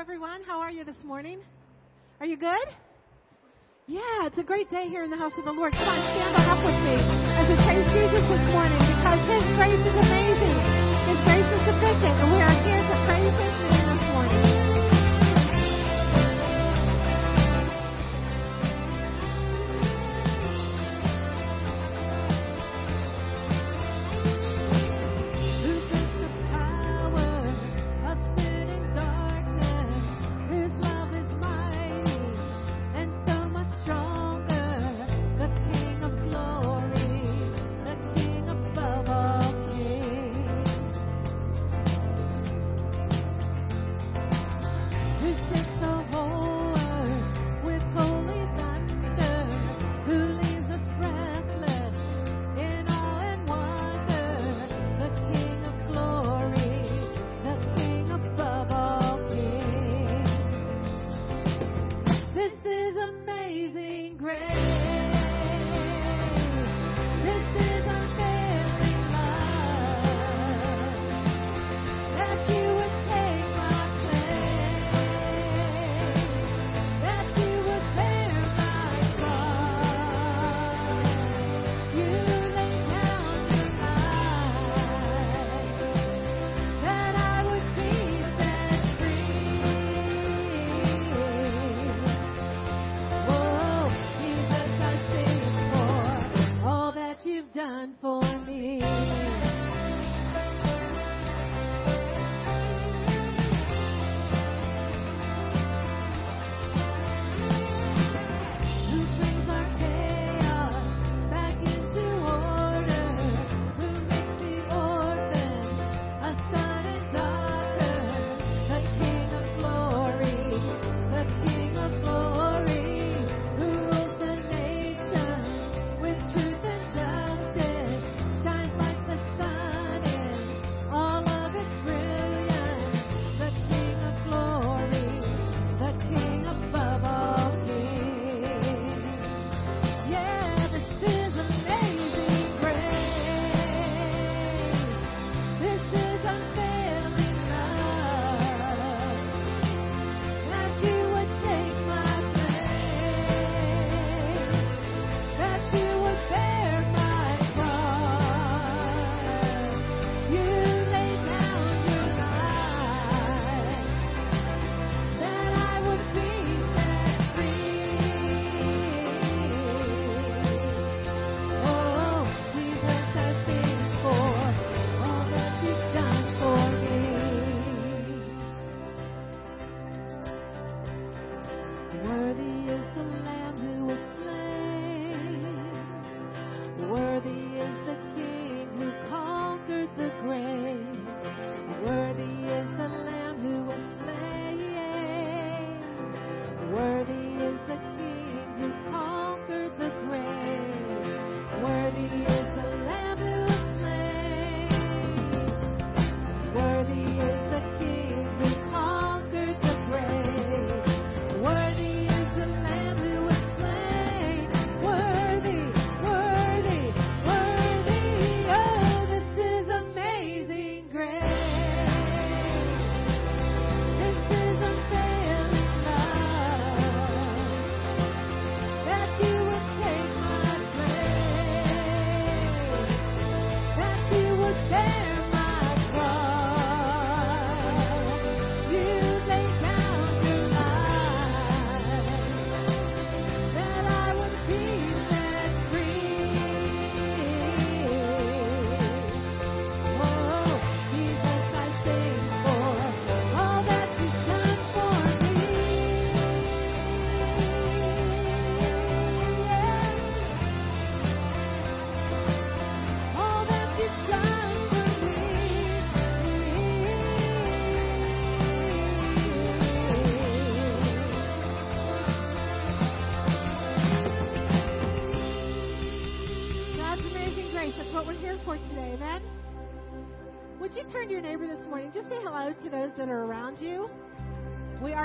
Everyone. How are you this morning? Are you good? Yeah, it's a great day here in the house of the Lord. Come on, stand on up with me as we praise Jesus this morning because His grace is amazing. His grace is sufficient, and we are here to praise His name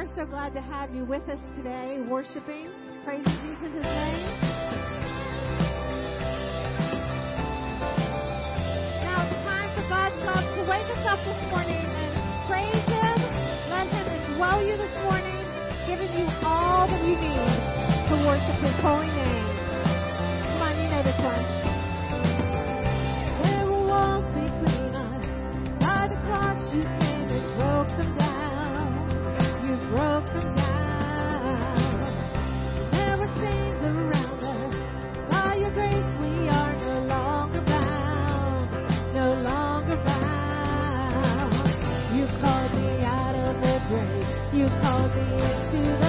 we're so glad to have you with us today, worshiping. Praise Jesus' name. Now it's time for God's love to wake us up this morning and praise Him. Let Him indwell you this morning, giving you all that you need to worship His holy name. Come on, you know this one. Me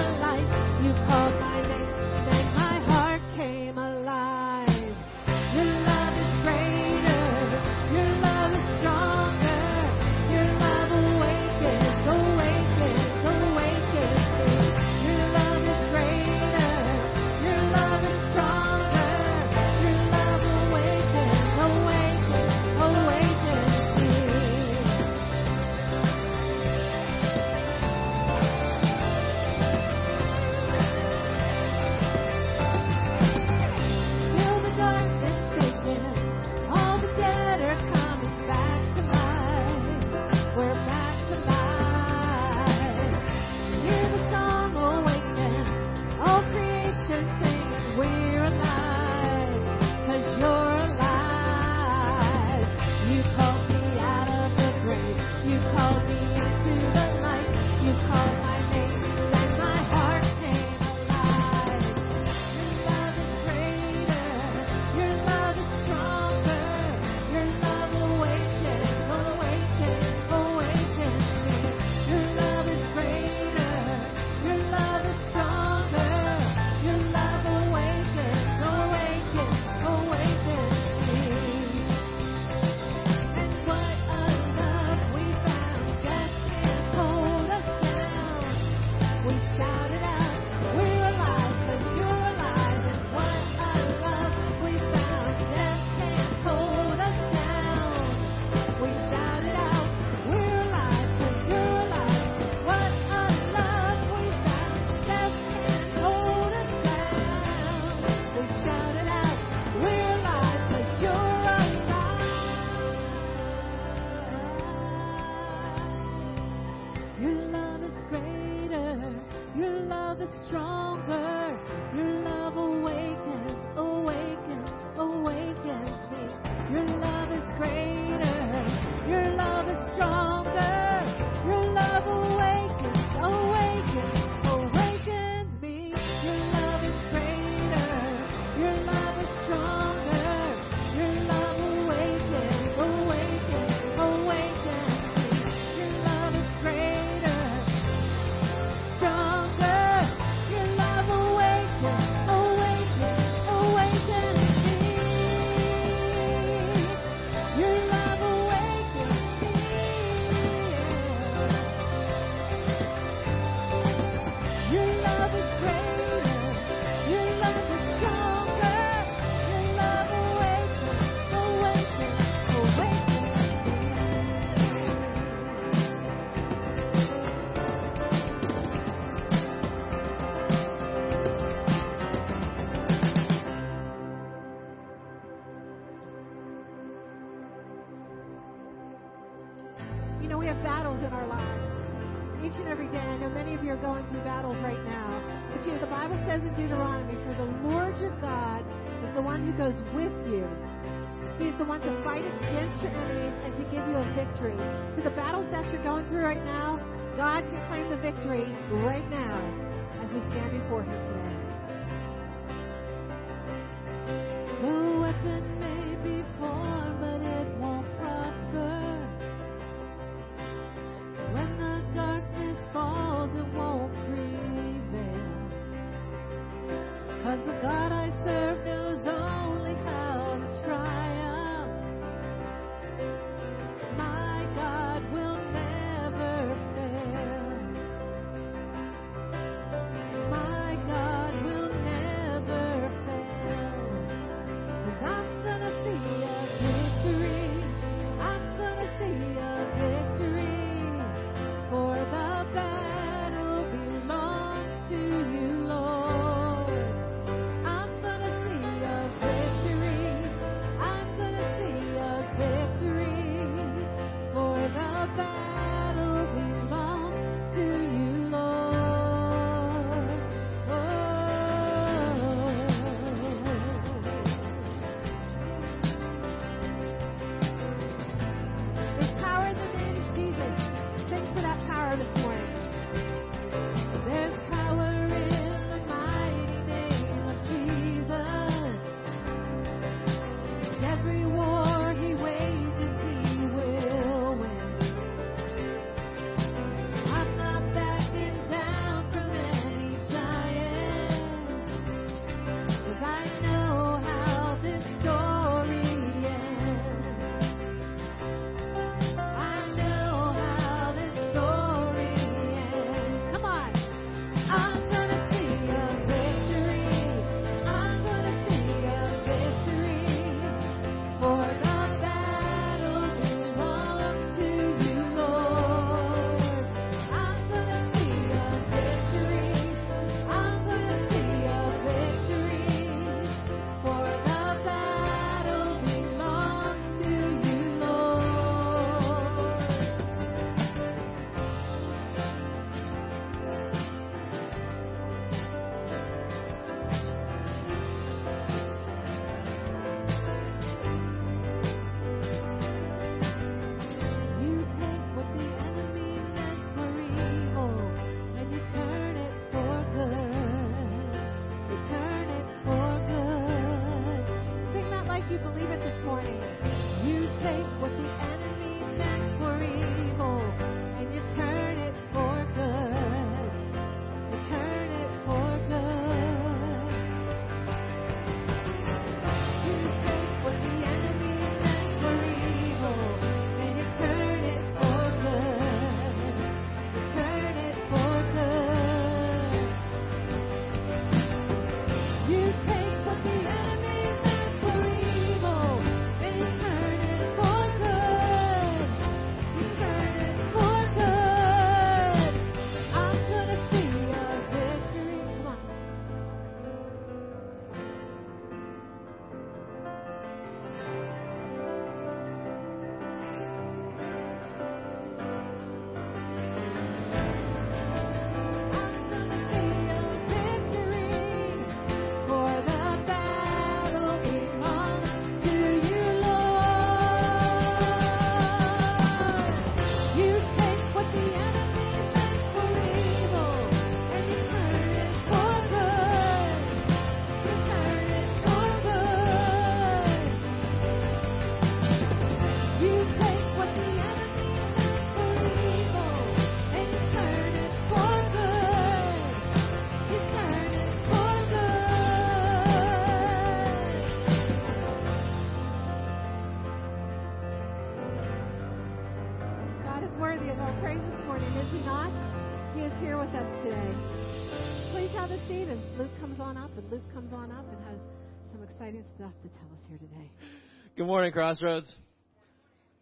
Good morning, Crossroads.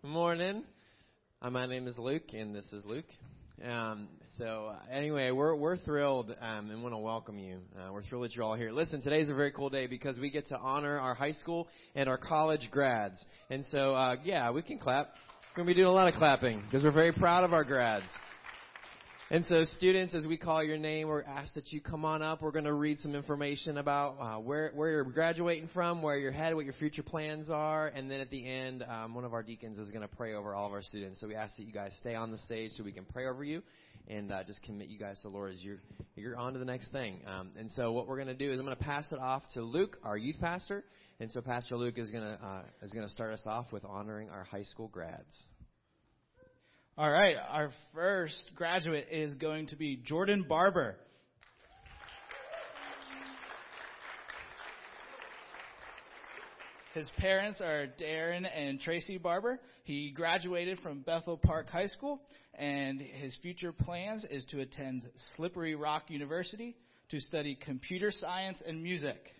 Good morning. Uh, my name is Luke, and this is Luke. Um, so uh, anyway, we're we're thrilled um, and want to welcome you. Uh, we're thrilled that you're all here. Listen, today's a very cool day because we get to honor our high school and our college grads. And so, uh, yeah, we can clap. We're gonna be doing a lot of clapping because we're very proud of our grads. And so, students, as we call your name, we're asked that you come on up. We're going to read some information about uh, where where you're graduating from, where you're headed, what your future plans are, and then at the end, um, one of our deacons is going to pray over all of our students. So we ask that you guys stay on the stage so we can pray over you and uh, just commit you guys to Lord as you're you're on to the next thing. Um, and so, what we're going to do is I'm going to pass it off to Luke, our youth pastor, and so Pastor Luke is going to uh, is going to start us off with honoring our high school grads. All right, our first graduate is going to be Jordan Barber. His parents are Darren and Tracy Barber. He graduated from Bethel Park High School, and his future plans is to attend Slippery Rock University to study computer science and music.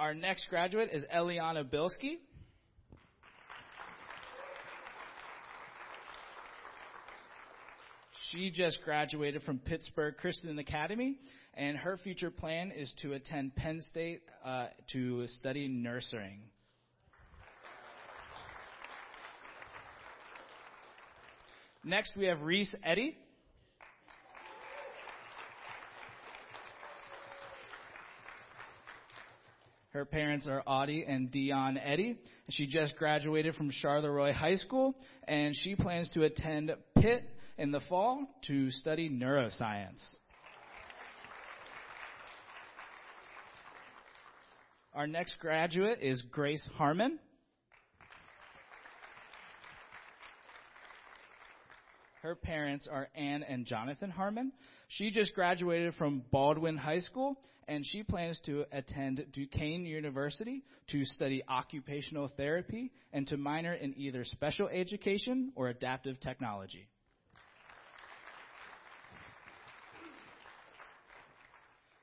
Our next graduate is Eliana Bilski. She just graduated from Pittsburgh Christian Academy, and her future plan is to attend Penn State uh, to study nursing. Next, we have Reese Eddy. Her parents are Audie and Dion Eddy. She just graduated from Charleroi High School, and she plans to attend Pitt in the fall to study neuroscience. Our next graduate is Grace Harmon. Her parents are Ann and Jonathan Harmon. She just graduated from Baldwin High School and she plans to attend Duquesne University to study occupational therapy and to minor in either special education or adaptive technology.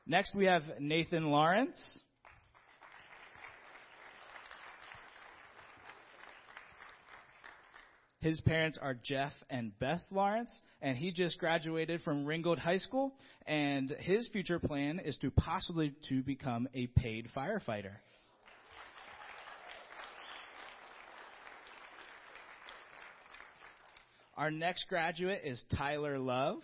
Next, we have Nathan Lawrence. His parents are Jeff and Beth Lawrence, and he just graduated from Ringgold High School, and his future plan is to possibly to become a paid firefighter. Our next graduate is Tyler Love.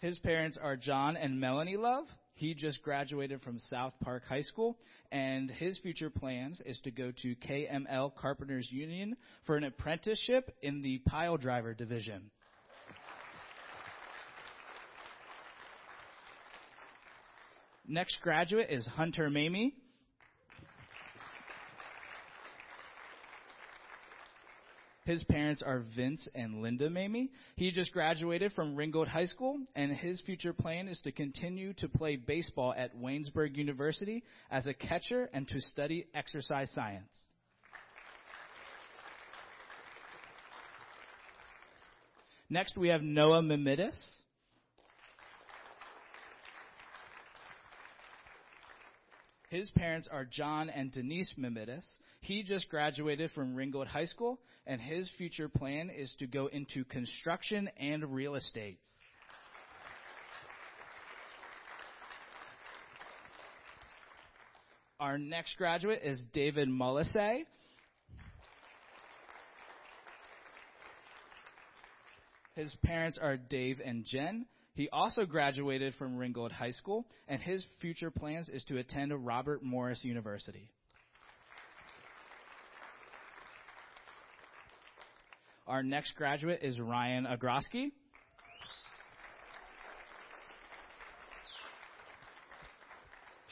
His parents are John and Melanie Love. He just graduated from South Park High School, and his future plans is to go to KML Carpenters Union for an apprenticeship in the pile driver division. Next graduate is Hunter Mamie. His parents are Vince and Linda Mamie. He just graduated from Ringgold High School, and his future plan is to continue to play baseball at Waynesburg University as a catcher and to study exercise science. Next, we have Noah Mimidis. His parents are John and Denise Mimidis. He just graduated from Ringgold High School, and his future plan is to go into construction and real estate. Our next graduate is David Mullissay. His parents are Dave and Jen. He also graduated from Ringgold High School, and his future plans is to attend Robert Morris University. Our next graduate is Ryan Agroski.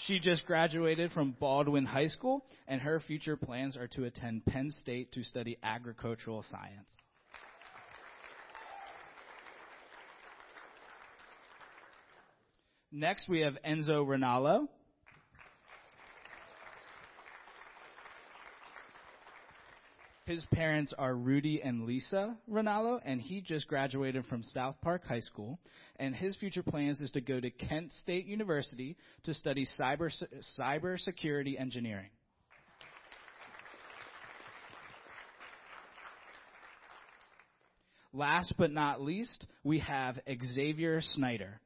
She just graduated from Baldwin High School, and her future plans are to attend Penn State to study agricultural science. Next, we have Enzo Rinaldo. His parents are Rudy and Lisa Rinaldo, and he just graduated from South Park High School. And his future plans is to go to Kent State University to study cyber cybersecurity engineering. Last but not least, we have Xavier Snyder.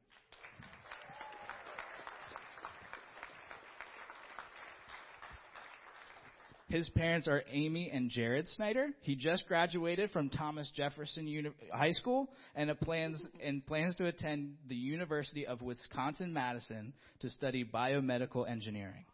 His parents are Amy and Jared Snyder. He just graduated from Thomas Jefferson Uni- High School and plans and plans to attend the University of Wisconsin Madison to study biomedical engineering.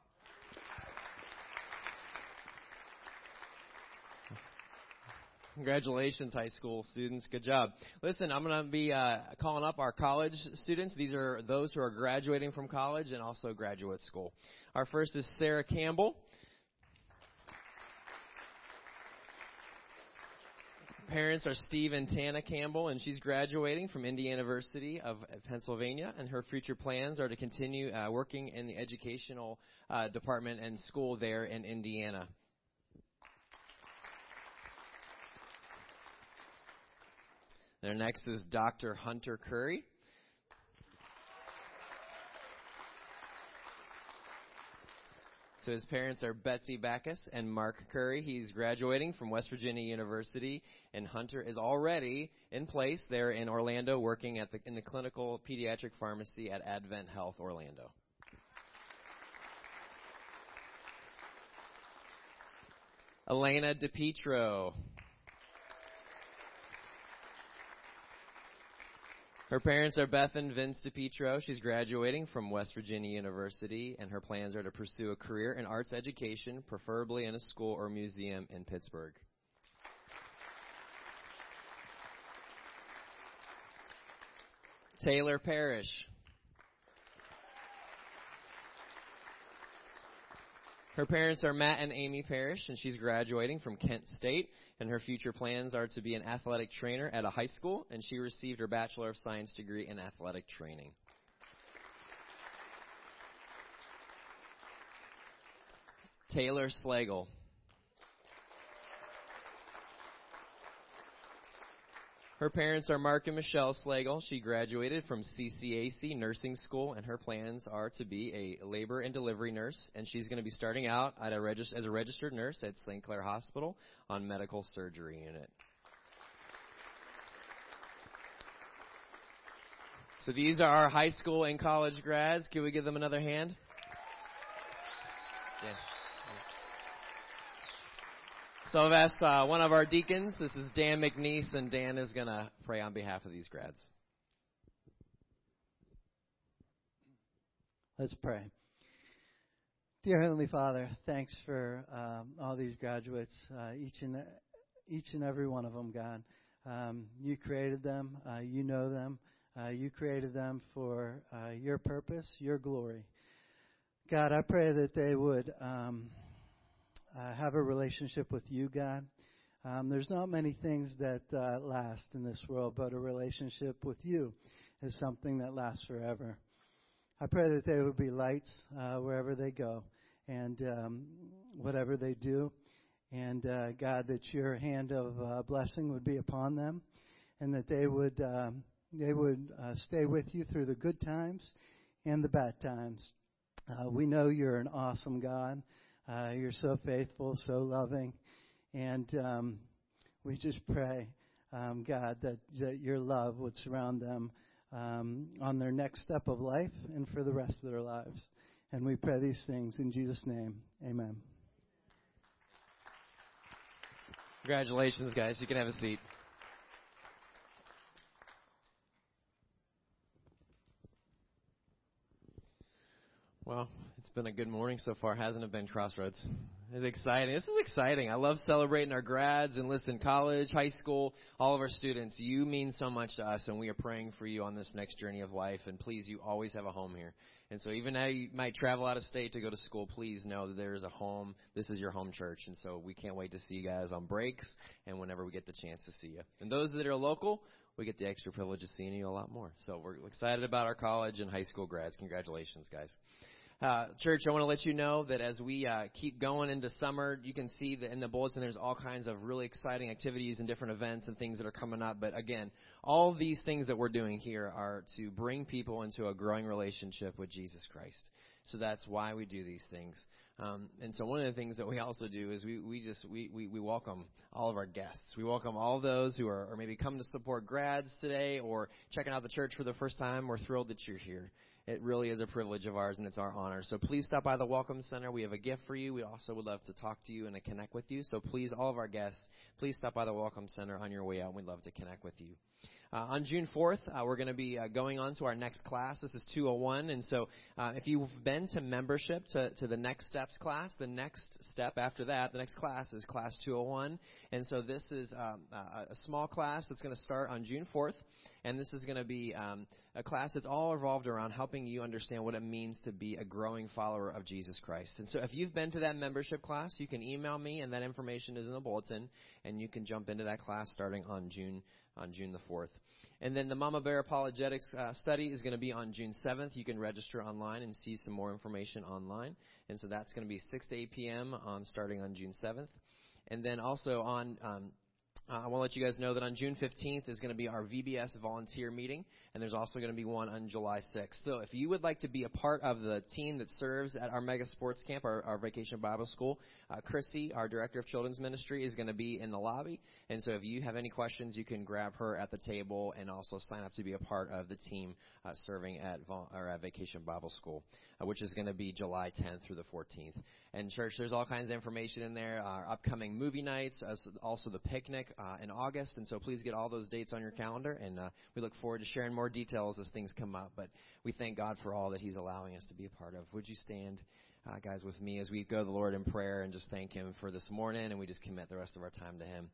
Congratulations, high school students. Good job. Listen, I'm going to be uh, calling up our college students. These are those who are graduating from college and also graduate school. Our first is Sarah Campbell. Parents are Steve and Tana Campbell, and she's graduating from Indiana University of Pennsylvania, and her future plans are to continue uh, working in the educational uh, department and school there in Indiana. Their next is Dr. Hunter Curry. So his parents are Betsy Backus and Mark Curry. He's graduating from West Virginia University, and Hunter is already in place there in Orlando, working at the, in the clinical pediatric pharmacy at Advent Health Orlando. Elena DePietro. Her parents are Beth and Vince DePietro. She's graduating from West Virginia University, and her plans are to pursue a career in arts education, preferably in a school or museum in Pittsburgh. Taylor Parrish. Her parents are Matt and Amy Parrish, and she's graduating from Kent State. And her future plans are to be an athletic trainer at a high school, and she received her Bachelor of Science degree in athletic training. Taylor Slagle. Her parents are Mark and Michelle Slagle. She graduated from CCAC Nursing School, and her plans are to be a labor and delivery nurse. And she's going to be starting out a regist- as a registered nurse at St. Clair Hospital on medical surgery unit. So these are our high school and college grads. Can we give them another hand? Yeah. So I've asked uh, one of our deacons, this is Dan McNeese, and Dan is going to pray on behalf of these grads. Let's pray. Dear Heavenly Father, thanks for um, all these graduates, uh, each and each and every one of them, God. Um, you created them, uh, you know them, uh, you created them for uh, your purpose, your glory. God, I pray that they would. Um, uh, have a relationship with you, God. Um, there's not many things that uh, last in this world, but a relationship with you is something that lasts forever. I pray that they would be lights uh, wherever they go and um, whatever they do. And uh, God, that your hand of uh, blessing would be upon them, and that they would um, they would uh, stay with you through the good times and the bad times. Uh, we know you're an awesome God. Uh, you're so faithful, so loving. And um, we just pray, um, God, that, that your love would surround them um, on their next step of life and for the rest of their lives. And we pray these things in Jesus' name. Amen. Congratulations, guys. You can have a seat. Well, it's been a good morning so far, hasn't it been, Crossroads? It's exciting. This is exciting. I love celebrating our grads and listen, college, high school, all of our students. You mean so much to us, and we are praying for you on this next journey of life. And please, you always have a home here. And so even now you might travel out of state to go to school, please know that there is a home. This is your home church. And so we can't wait to see you guys on breaks and whenever we get the chance to see you. And those that are local, we get the extra privilege of seeing you a lot more. So we're excited about our college and high school grads. Congratulations, guys. Uh, church, I want to let you know that as we uh, keep going into summer, you can see that in the bulletin there's all kinds of really exciting activities and different events and things that are coming up. But again, all these things that we're doing here are to bring people into a growing relationship with Jesus Christ. So that's why we do these things. Um, and so one of the things that we also do is we, we just we, we, we welcome all of our guests. We welcome all those who are or maybe come to support grads today or checking out the church for the first time. We're thrilled that you're here. It really is a privilege of ours and it's our honor. So please stop by the Welcome Center. We have a gift for you. We also would love to talk to you and to connect with you. So please, all of our guests, please stop by the Welcome Center on your way out. We'd love to connect with you. Uh, on June 4th, uh, we're going to be uh, going on to our next class. This is 201. And so uh, if you've been to membership to, to the Next Steps class, the next step after that, the next class is class 201. And so this is um, a small class that's going to start on June 4th. And this is going to be um, a class that's all revolved around helping you understand what it means to be a growing follower of Jesus Christ. And so if you've been to that membership class, you can email me, and that information is in the bulletin, and you can jump into that class starting on June on June the 4th. And then the Mama Bear Apologetics uh, study is going to be on June 7th. You can register online and see some more information online. And so that's going to be 6 to 8 p.m. Um, starting on June 7th. And then also on um, uh, I want to let you guys know that on June 15th is going to be our VBS volunteer meeting, and there's also going to be one on July 6th. So if you would like to be a part of the team that serves at our Mega Sports Camp, our, our Vacation Bible School, uh, Chrissy, our Director of Children's Ministry, is going to be in the lobby. And so if you have any questions, you can grab her at the table and also sign up to be a part of the team uh, serving at, vol- or at Vacation Bible School, which is going to be July 10th through the 14th. And church, there's all kinds of information in there. Our upcoming movie nights, also the picnic uh, in August. And so please get all those dates on your calendar. And uh, we look forward to sharing more details as things come up. But we thank God for all that He's allowing us to be a part of. Would you stand, uh, guys, with me as we go to the Lord in prayer and just thank Him for this morning, and we just commit the rest of our time to Him.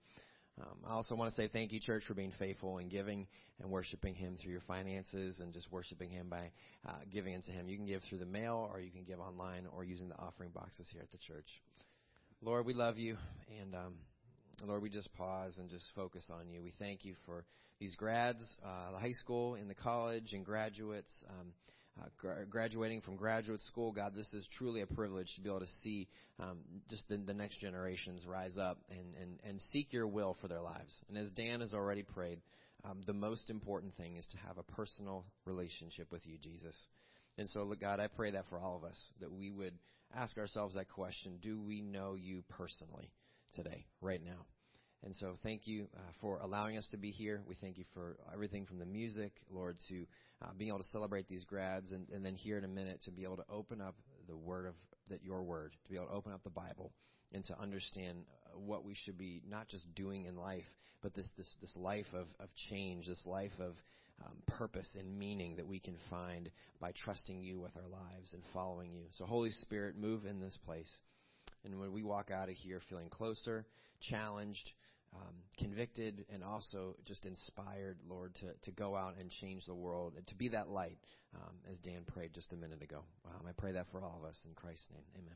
Um, I also want to say thank you, church, for being faithful and giving and worshiping Him through your finances and just worshiping Him by uh, giving into Him. You can give through the mail or you can give online or using the offering boxes here at the church. Lord, we love you. And um, Lord, we just pause and just focus on you. We thank you for these grads, uh, the high school and the college and graduates. Um, gra- graduating from graduate school, God, this is truly a privilege to be able to see um, just the, the next generations rise up and, and, and seek your will for their lives. And as Dan has already prayed, um, the most important thing is to have a personal relationship with you, Jesus. And so, look, God, I pray that for all of us, that we would ask ourselves that question Do we know you personally today, right now? And so, thank you uh, for allowing us to be here. We thank you for everything from the music, Lord, to uh, being able to celebrate these grads, and, and then here in a minute to be able to open up the word of that your word, to be able to open up the Bible, and to understand uh, what we should be not just doing in life, but this this this life of of change, this life of um, purpose and meaning that we can find by trusting you with our lives and following you. So, Holy Spirit, move in this place. And when we walk out of here feeling closer, challenged, um, convicted and also just inspired, Lord, to, to go out and change the world and to be that light, um, as Dan prayed just a minute ago. Um, I pray that for all of us in Christ's name. Amen.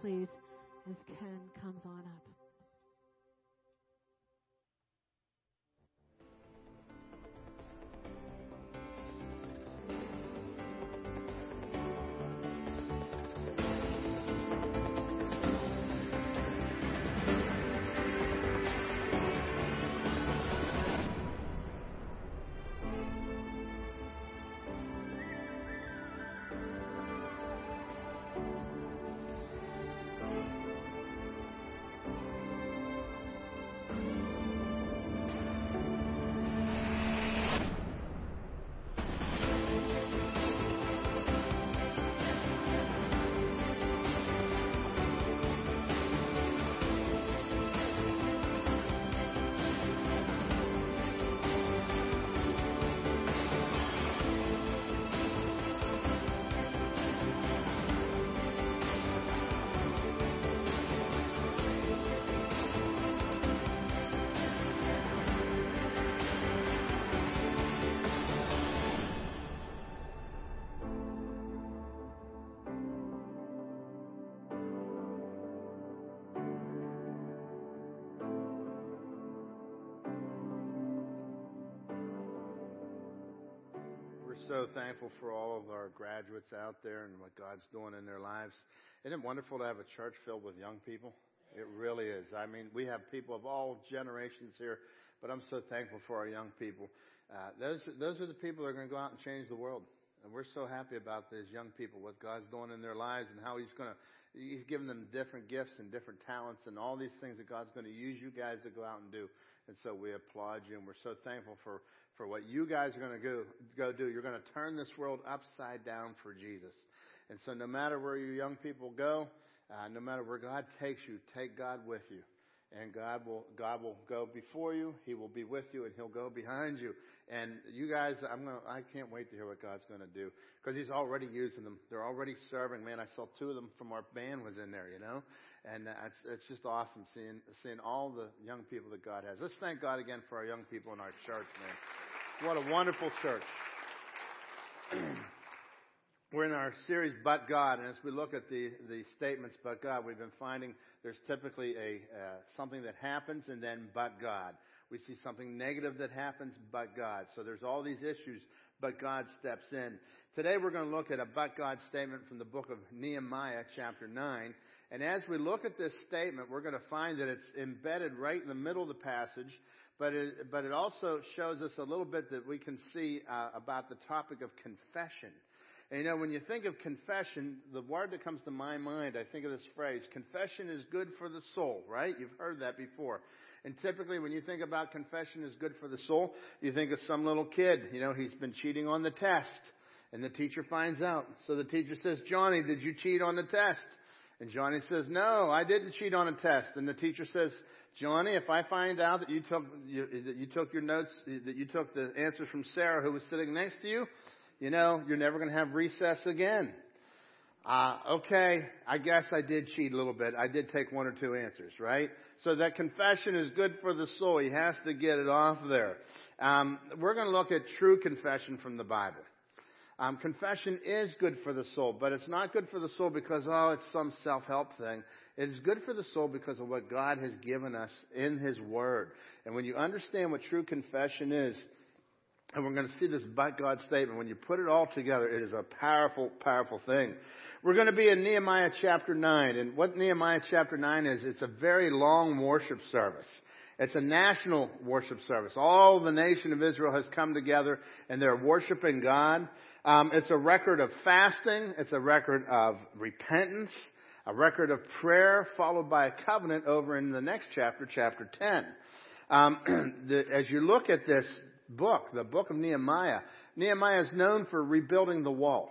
Please, as Ken comes on up. So thankful for all of our graduates out there and what God's doing in their lives. Isn't it wonderful to have a church filled with young people? It really is. I mean, we have people of all generations here, but I'm so thankful for our young people. Uh, those, those are the people that are going to go out and change the world. And we're so happy about these young people, what God's doing in their lives and how He's to, He's given them different gifts and different talents and all these things that God's to use you guys to go out and do. And so we applaud you and we're so thankful for for what you guys are to go, go do. You're to turn this world upside down for Jesus. And so no matter where you young people go, uh, no matter where God takes you, take God with you. And God will, God will go before you. He will be with you and He'll go behind you. And you guys, I'm gonna, I can't wait to hear what God's gonna do. Cause He's already using them. They're already serving. Man, I saw two of them from our band was in there, you know? And it's, it's just awesome seeing, seeing all the young people that God has. Let's thank God again for our young people in our church, man. What a wonderful church. We're in our series, But God, and as we look at the, the statements, But God, we've been finding there's typically a, uh, something that happens and then But God. We see something negative that happens, But God. So there's all these issues, But God steps in. Today we're going to look at a But God statement from the book of Nehemiah, chapter 9. And as we look at this statement, we're going to find that it's embedded right in the middle of the passage but it, but it also shows us a little bit that we can see uh, about the topic of confession. And you know, when you think of confession, the word that comes to my mind, I think of this phrase, confession is good for the soul, right? You've heard that before. And typically when you think about confession is good for the soul, you think of some little kid, you know, he's been cheating on the test. And the teacher finds out. So the teacher says, Johnny, did you cheat on the test? And Johnny says, no, I didn't cheat on a test. And the teacher says, Johnny, if I find out that you took you, that you took your notes, that you took the answers from Sarah, who was sitting next to you, you know, you're never going to have recess again. Uh, okay, I guess I did cheat a little bit. I did take one or two answers, right? So that confession is good for the soul. He has to get it off there. Um, we're going to look at true confession from the Bible. Um, confession is good for the soul, but it's not good for the soul because, oh, it's some self-help thing. It is good for the soul because of what God has given us in His Word. And when you understand what true confession is, and we're going to see this but God statement, when you put it all together, it is a powerful, powerful thing. We're going to be in Nehemiah chapter 9, and what Nehemiah chapter 9 is, it's a very long worship service. It's a national worship service. All the nation of Israel has come together and they're worshiping God. Um, it's a record of fasting. It's a record of repentance, a record of prayer, followed by a covenant over in the next chapter, chapter 10. Um, the, as you look at this book, the book of Nehemiah, Nehemiah is known for rebuilding the wall.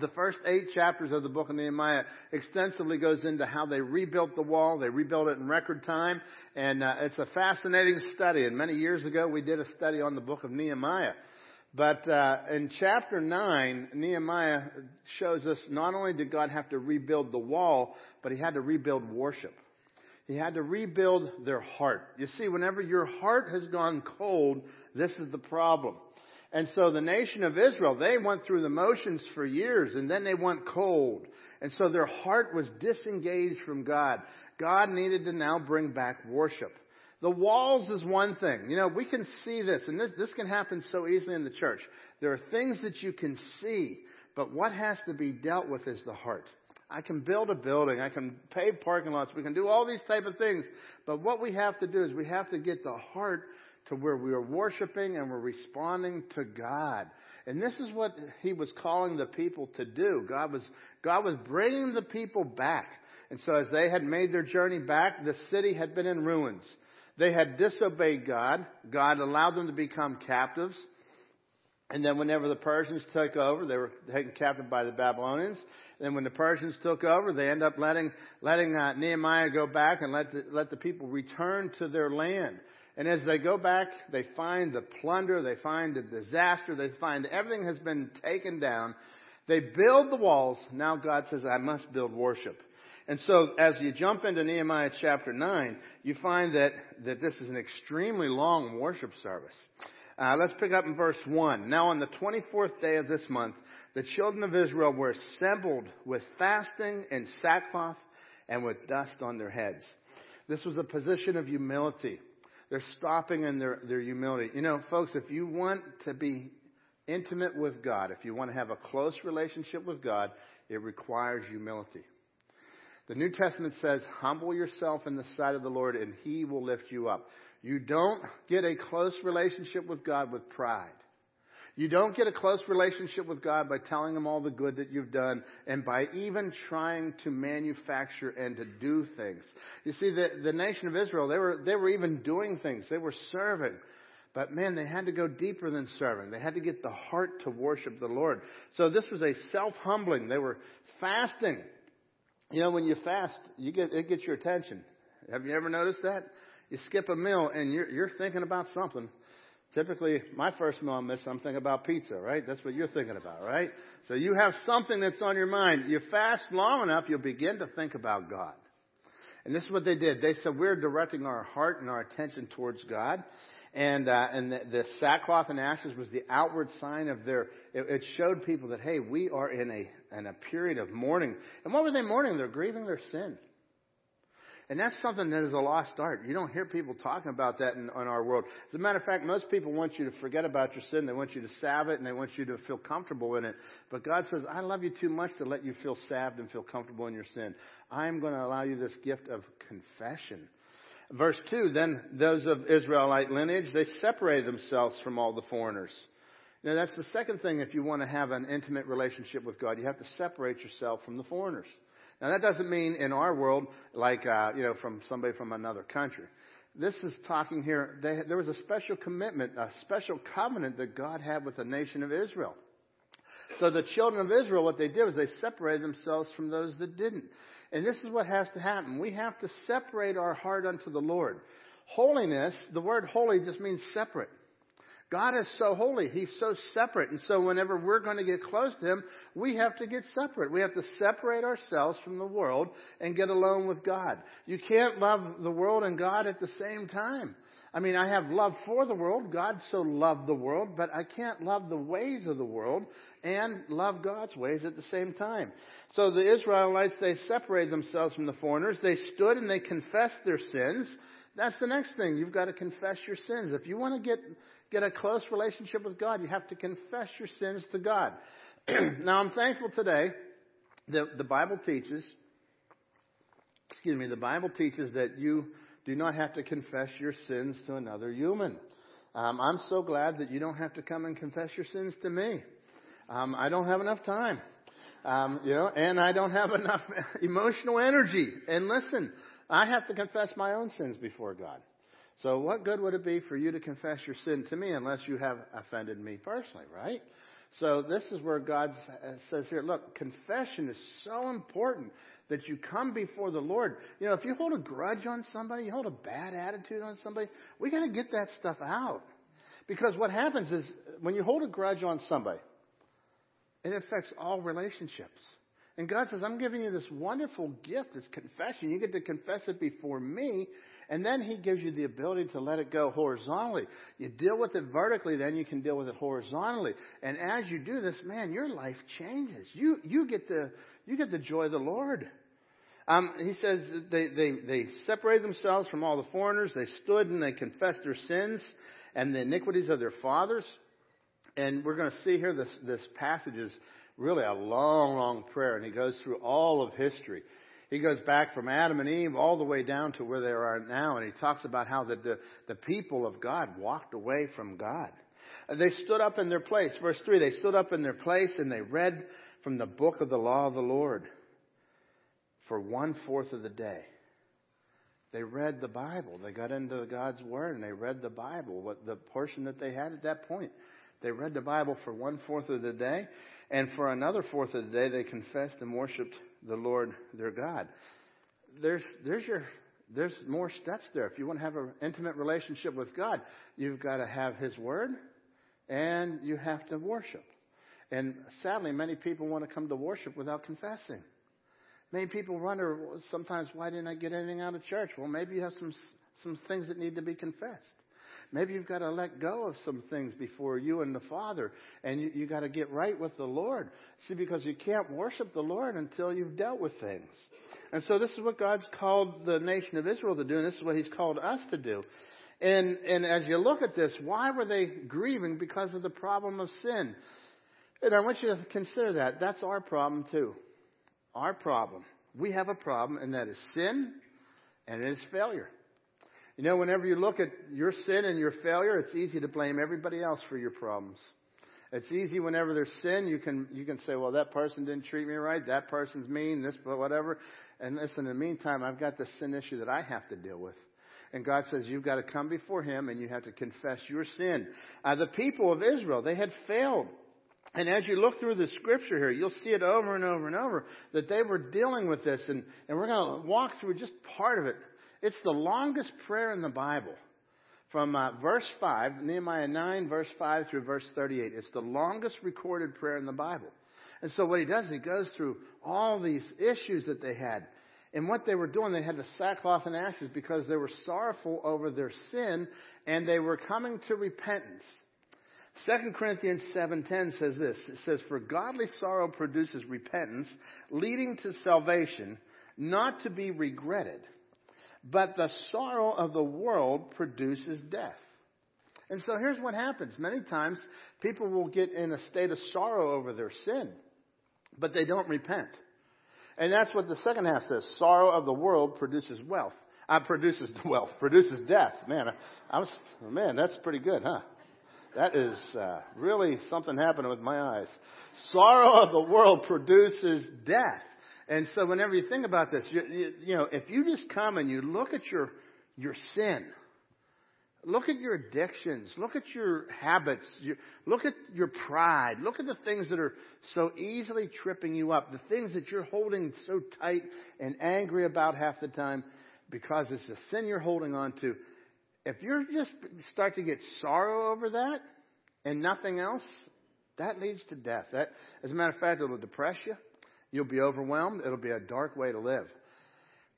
The first eight chapters of the book of Nehemiah extensively goes into how they rebuilt the wall. They rebuilt it in record time, and uh, it's a fascinating study. And many years ago, we did a study on the book of Nehemiah. But uh, in chapter 9, Nehemiah shows us not only did God have to rebuild the wall, but he had to rebuild worship. He had to rebuild their heart. You see, whenever your heart has gone cold, this is the problem. And so the nation of Israel, they went through the motions for years and then they went cold. And so their heart was disengaged from God. God needed to now bring back worship. The walls is one thing. You know, we can see this, and this, this can happen so easily in the church. There are things that you can see, but what has to be dealt with is the heart. I can build a building, I can pave parking lots, we can do all these type of things, but what we have to do is we have to get the heart to where we are worshiping and we're responding to God. And this is what he was calling the people to do. God was, God was bringing the people back. And so as they had made their journey back, the city had been in ruins. They had disobeyed God. God allowed them to become captives. And then whenever the Persians took over, they were taken captive by the Babylonians. Then when the Persians took over, they end up letting, letting uh, Nehemiah go back and let the, let the people return to their land. And as they go back, they find the plunder, they find the disaster, they find everything has been taken down. They build the walls. Now God says, I must build worship. And so as you jump into Nehemiah chapter 9, you find that, that this is an extremely long worship service. Uh, let's pick up in verse 1. Now on the 24th day of this month, the children of Israel were assembled with fasting and sackcloth and with dust on their heads. This was a position of humility. They're stopping in their, their humility. You know, folks, if you want to be intimate with God, if you want to have a close relationship with God, it requires humility. The New Testament says, humble yourself in the sight of the Lord and He will lift you up. You don't get a close relationship with God with pride. You don't get a close relationship with God by telling Him all the good that you've done and by even trying to manufacture and to do things. You see, the, the nation of Israel, they were, they were even doing things. They were serving. But man, they had to go deeper than serving. They had to get the heart to worship the Lord. So this was a self-humbling. They were fasting. You know, when you fast, you get, it gets your attention. Have you ever noticed that? You skip a meal and you're, you're thinking about something. Typically, my first meal I miss, I'm thinking about pizza, right? That's what you're thinking about, right? So you have something that's on your mind. You fast long enough, you'll begin to think about God. And this is what they did. They said, we're directing our heart and our attention towards God. And, uh, and the, the sackcloth and ashes was the outward sign of their, it, it showed people that, hey, we are in a, in a period of mourning. And what were they mourning? They're grieving their sin. And that's something that is a lost art. You don't hear people talking about that in, in, our world. As a matter of fact, most people want you to forget about your sin. They want you to salve it and they want you to feel comfortable in it. But God says, I love you too much to let you feel salved and feel comfortable in your sin. I'm going to allow you this gift of confession. Verse 2, then those of Israelite lineage, they separated themselves from all the foreigners. Now that's the second thing if you want to have an intimate relationship with God. You have to separate yourself from the foreigners. Now that doesn't mean in our world like, uh, you know, from somebody from another country. This is talking here, they, there was a special commitment, a special covenant that God had with the nation of Israel. So the children of Israel, what they did was they separated themselves from those that didn't. And this is what has to happen. We have to separate our heart unto the Lord. Holiness, the word holy just means separate. God is so holy. He's so separate. And so whenever we're going to get close to Him, we have to get separate. We have to separate ourselves from the world and get alone with God. You can't love the world and God at the same time. I mean, I have love for the world. God so loved the world, but I can't love the ways of the world and love God's ways at the same time. So the Israelites, they separated themselves from the foreigners. They stood and they confessed their sins. That's the next thing. You've got to confess your sins. If you want to get, get a close relationship with God, you have to confess your sins to God. now I'm thankful today that the Bible teaches, excuse me, the Bible teaches that you do not have to confess your sins to another human. Um, I'm so glad that you don't have to come and confess your sins to me. Um, I don't have enough time. Um, you know, and I don't have enough emotional energy. And listen, I have to confess my own sins before God. So what good would it be for you to confess your sin to me unless you have offended me personally, right? So this is where God uh, says here, look, confession is so important that you come before the Lord. You know, if you hold a grudge on somebody, you hold a bad attitude on somebody, we got to get that stuff out. Because what happens is when you hold a grudge on somebody, it affects all relationships. And God says, I'm giving you this wonderful gift, this confession. You get to confess it before me, and then He gives you the ability to let it go horizontally. You deal with it vertically, then you can deal with it horizontally. And as you do this, man, your life changes. You, you, get, the, you get the joy of the Lord. Um, he says they, they, they separated themselves from all the foreigners. They stood and they confessed their sins and the iniquities of their fathers. And we're going to see here this, this passage is really a long, long prayer, and he goes through all of history. He goes back from Adam and Eve all the way down to where they are now, and he talks about how the, the, the people of God walked away from God. They stood up in their place. Verse 3, they stood up in their place and they read from the book of the law of the Lord for one fourth of the day. They read the Bible. They got into God's Word and they read the Bible, what the portion that they had at that point. They read the Bible for one fourth of the day, and for another fourth of the day, they confessed and worshiped the Lord their God. There's, there's your, there's more steps there. If you want to have an intimate relationship with God, you've got to have His Word, and you have to worship. And sadly, many people want to come to worship without confessing. Many people wonder sometimes, why didn't I get anything out of church? Well, maybe you have some some things that need to be confessed. Maybe you've got to let go of some things before you and the Father, and you, you got to get right with the Lord. See, because you can't worship the Lord until you've dealt with things. And so this is what God's called the nation of Israel to do, and this is what He's called us to do. And, and as you look at this, why were they grieving? Because of the problem of sin. And I want you to consider that. That's our problem too. Our problem. We have a problem, and that is sin and it is failure. You know, whenever you look at your sin and your failure, it's easy to blame everybody else for your problems. It's easy whenever there's sin, you can you can say, well, that person didn't treat me right, that person's mean, this, but whatever. And listen, in the meantime, I've got the sin issue that I have to deal with. And God says you've got to come before Him and you have to confess your sin. Uh, the people of Israel, they had failed. And as you look through the scripture here, you'll see it over and over and over that they were dealing with this. And, and we're going to walk through just part of it it's the longest prayer in the Bible. From uh, verse 5, Nehemiah 9, verse 5 through verse 38. It's the longest recorded prayer in the Bible. And so what he does, he goes through all these issues that they had. And what they were doing, they had the sackcloth and ashes because they were sorrowful over their sin and they were coming to repentance. 2 Corinthians 7:10 says this. It says for godly sorrow produces repentance leading to salvation, not to be regretted. But the sorrow of the world produces death. And so here's what happens. Many times people will get in a state of sorrow over their sin, but they don't repent. And that's what the second half says. Sorrow of the world produces wealth. Uh, produces wealth, produces death. Man, I was, man, that's pretty good, huh? That is uh, really something happening with my eyes. Sorrow of the world produces death. And so whenever you think about this, you, you, you know, if you just come and you look at your, your sin, look at your addictions, look at your habits, you, look at your pride, look at the things that are so easily tripping you up, the things that you're holding so tight and angry about half the time because it's a sin you're holding on to. If you just start to get sorrow over that and nothing else, that leads to death. That, as a matter of fact, it'll depress you. You'll be overwhelmed. It'll be a dark way to live.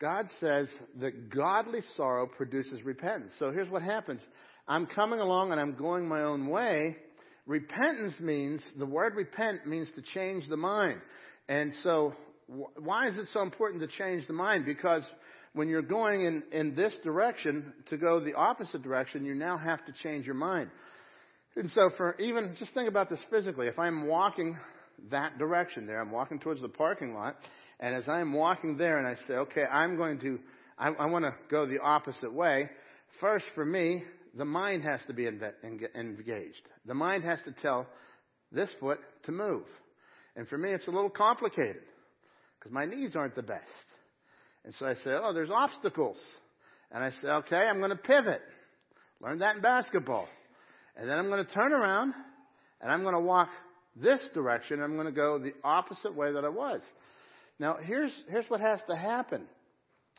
God says that godly sorrow produces repentance. So here's what happens. I'm coming along and I'm going my own way. Repentance means, the word repent means to change the mind. And so, why is it so important to change the mind? Because when you're going in, in this direction, to go the opposite direction, you now have to change your mind. And so for even, just think about this physically. If I'm walking that direction there. I'm walking towards the parking lot. And as I'm walking there and I say, okay, I'm going to, I, I want to go the opposite way. First, for me, the mind has to be engaged. The mind has to tell this foot to move. And for me, it's a little complicated because my knees aren't the best. And so I say, oh, there's obstacles. And I say, okay, I'm going to pivot. Learn that in basketball. And then I'm going to turn around and I'm going to walk this direction. I'm going to go the opposite way that I was. Now, here's, here's what has to happen.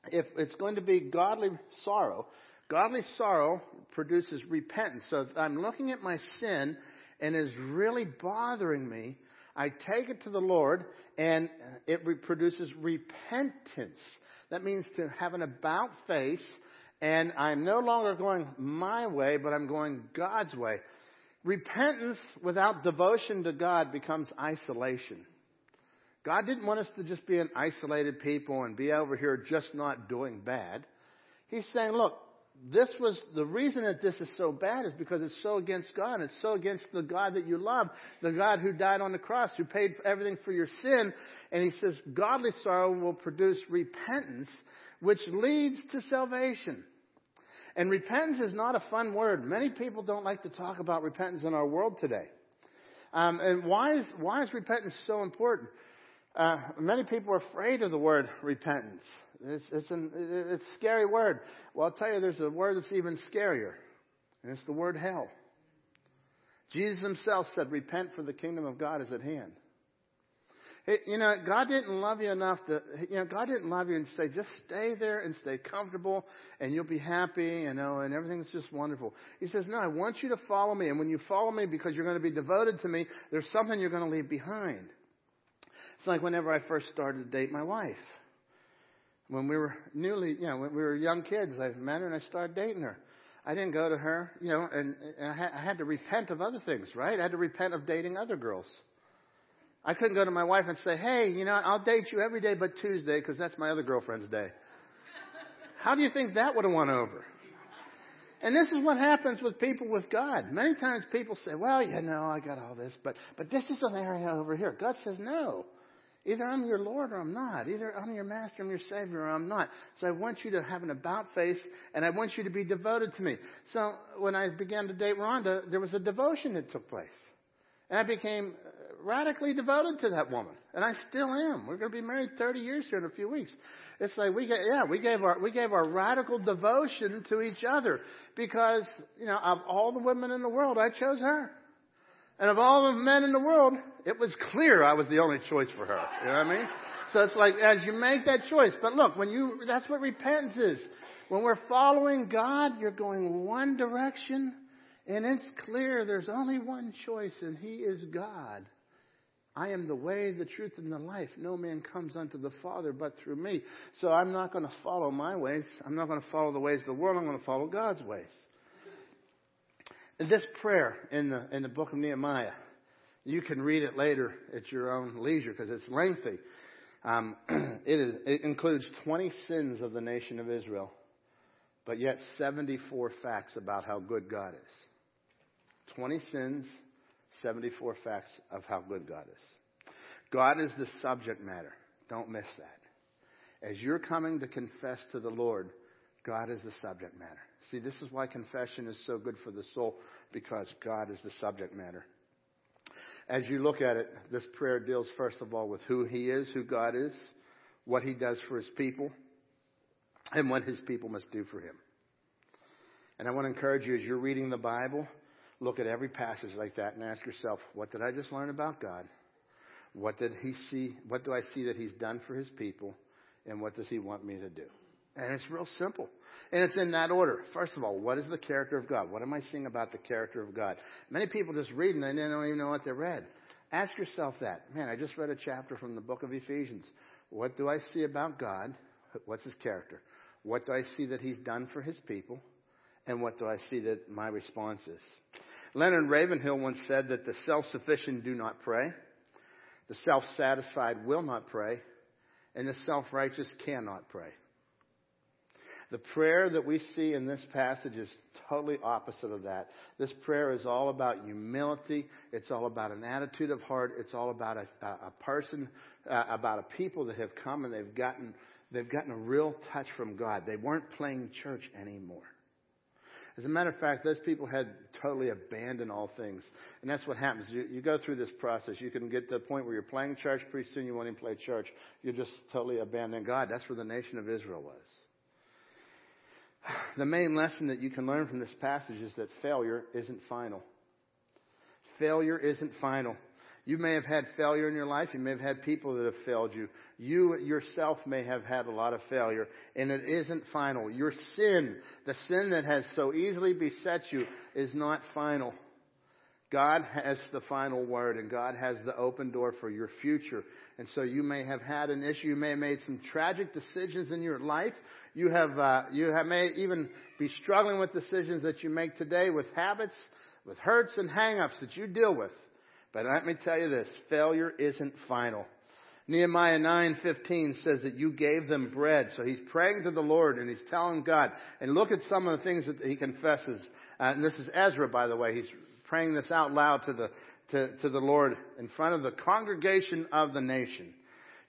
If it's going to be godly sorrow, godly sorrow produces repentance. So I'm looking at my sin and is really bothering me. I take it to the Lord, and it produces repentance. That means to have an about face, and I'm no longer going my way, but I'm going God's way. Repentance without devotion to God becomes isolation. God didn't want us to just be an isolated people and be over here just not doing bad. He's saying, look, this was the reason that this is so bad is because it's so against God. It's so against the God that you love, the God who died on the cross, who paid everything for your sin. And he says, godly sorrow will produce repentance, which leads to salvation. And repentance is not a fun word. Many people don't like to talk about repentance in our world today. Um, and why is, why is repentance so important? Uh, many people are afraid of the word repentance. It's, it's, an, it's a scary word. Well, I'll tell you, there's a word that's even scarier, and it's the word hell. Jesus himself said, Repent, for the kingdom of God is at hand. You know, God didn't love you enough to, you know, God didn't love you and say, just stay there and stay comfortable and you'll be happy, you know, and everything's just wonderful. He says, no, I want you to follow me. And when you follow me because you're going to be devoted to me, there's something you're going to leave behind. It's like whenever I first started to date my wife. When we were newly, you know, when we were young kids, I met her and I started dating her. I didn't go to her, you know, and, and I, had, I had to repent of other things, right? I had to repent of dating other girls. I couldn't go to my wife and say, hey, you know, I'll date you every day but Tuesday because that's my other girlfriend's day. How do you think that would have won over? And this is what happens with people with God. Many times people say, well, you know, I got all this, but, but this is an area over here. God says, no. Either I'm your Lord or I'm not. Either I'm your master, I'm your Savior, or I'm not. So I want you to have an about face, and I want you to be devoted to me. So when I began to date Rhonda, there was a devotion that took place. And I became uh, radically devoted to that woman, and I still am. We're going to be married 30 years here in a few weeks. It's like we get, yeah, we gave our we gave our radical devotion to each other because you know of all the women in the world, I chose her, and of all the men in the world, it was clear I was the only choice for her. You know what I mean? So it's like as you make that choice. But look, when you that's what repentance is. When we're following God, you're going one direction, and it's clear there's only one choice, and He is God. I am the way, the truth, and the life. No man comes unto the Father but through me. So I'm not going to follow my ways. I'm not going to follow the ways of the world. I'm going to follow God's ways. This prayer in the, in the book of Nehemiah, you can read it later at your own leisure because it's lengthy. Um, it, is, it includes 20 sins of the nation of Israel, but yet 74 facts about how good God is. 20 sins, 74 facts of how good God is. God is the subject matter. Don't miss that. As you're coming to confess to the Lord, God is the subject matter. See, this is why confession is so good for the soul, because God is the subject matter. As you look at it, this prayer deals first of all with who He is, who God is, what He does for His people, and what His people must do for Him. And I want to encourage you as you're reading the Bible, look at every passage like that and ask yourself, what did I just learn about God? What did he see? What do I see that he's done for his people? And what does he want me to do? And it's real simple. And it's in that order. First of all, what is the character of God? What am I seeing about the character of God? Many people just read and they don't even know what they read. Ask yourself that. Man, I just read a chapter from the book of Ephesians. What do I see about God? What's his character? What do I see that he's done for his people? And what do I see that my response is? Leonard Ravenhill once said that the self-sufficient do not pray, the self-satisfied will not pray, and the self-righteous cannot pray. The prayer that we see in this passage is totally opposite of that. This prayer is all about humility. It's all about an attitude of heart. It's all about a, a person, uh, about a people that have come and they've gotten, they've gotten a real touch from God. They weren't playing church anymore. As a matter of fact, those people had totally abandoned all things. And that's what happens. You, you go through this process. You can get to the point where you're playing church. Pretty soon you won't even play church. You just totally abandon God. That's where the nation of Israel was. The main lesson that you can learn from this passage is that failure isn't final. Failure isn't final. You may have had failure in your life. You may have had people that have failed you. You yourself may have had a lot of failure, and it isn't final. Your sin, the sin that has so easily beset you, is not final. God has the final word and God has the open door for your future. And so you may have had an issue. You may have made some tragic decisions in your life. You have, uh, you have may even be struggling with decisions that you make today with habits, with hurts and hangups that you deal with. But let me tell you this, failure isn't final. Nehemiah 9:15 says that you gave them bread. So he's praying to the Lord and he's telling God. And look at some of the things that he confesses. Uh, and this is Ezra, by the way. He's praying this out loud to the, to, to the Lord in front of the congregation of the nation.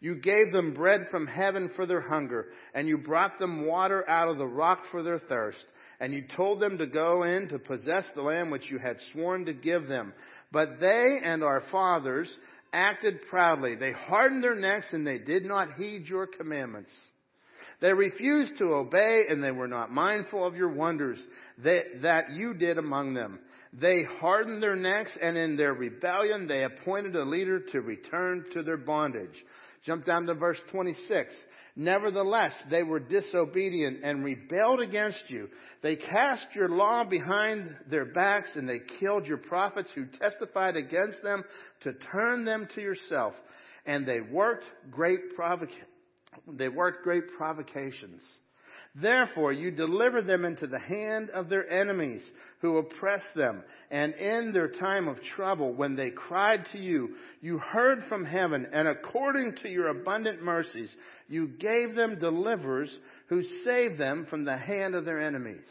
You gave them bread from heaven for their hunger, and you brought them water out of the rock for their thirst. And you told them to go in to possess the land which you had sworn to give them. But they and our fathers acted proudly. They hardened their necks and they did not heed your commandments. They refused to obey and they were not mindful of your wonders that, you did among them. They hardened their necks, and in their rebellion, they appointed a leader to return to their bondage. Jump down to verse 26. Nevertheless, they were disobedient and rebelled against you. They cast your law behind their backs and they killed your prophets who testified against them to turn them to yourself. And they worked great provoc- they worked great provocations. Therefore, you deliver them into the hand of their enemies who oppress them. And in their time of trouble, when they cried to you, you heard from heaven, and according to your abundant mercies, you gave them deliverers who saved them from the hand of their enemies.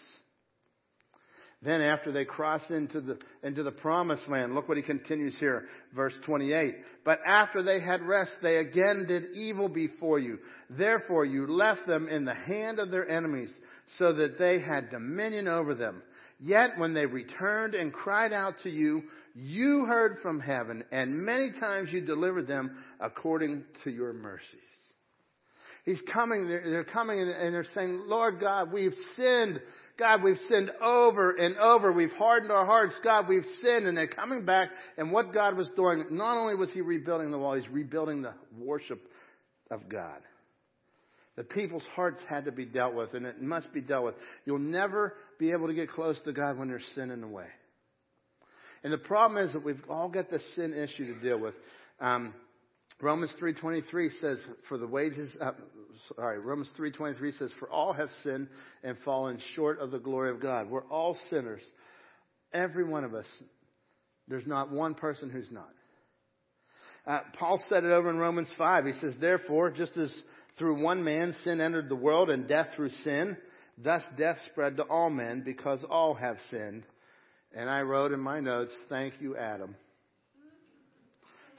Then after they cross into the, into the promised land, look what he continues here, verse 28. But after they had rest, they again did evil before you. Therefore you left them in the hand of their enemies, so that they had dominion over them. Yet when they returned and cried out to you, you heard from heaven, and many times you delivered them according to your mercies. He's coming, they're, they're coming and they're saying, Lord God, we've sinned. God, we've sinned over and over. We've hardened our hearts. God, we've sinned. And they're coming back. And what God was doing, not only was He rebuilding the wall, He's rebuilding the worship of God. The people's hearts had to be dealt with, and it must be dealt with. You'll never be able to get close to God when there's sin in the way. And the problem is that we've all got the sin issue to deal with. Um, Romans 3:23 says, "For the wages, uh, sorry, Romans 3:23 says, "For all have sinned and fallen short of the glory of God." We're all sinners. Every one of us. There's not one person who's not. Uh, Paul said it over in Romans 5. He says, "Therefore, just as through one man sin entered the world and death through sin, thus death spread to all men because all have sinned." And I wrote in my notes, "Thank you, Adam."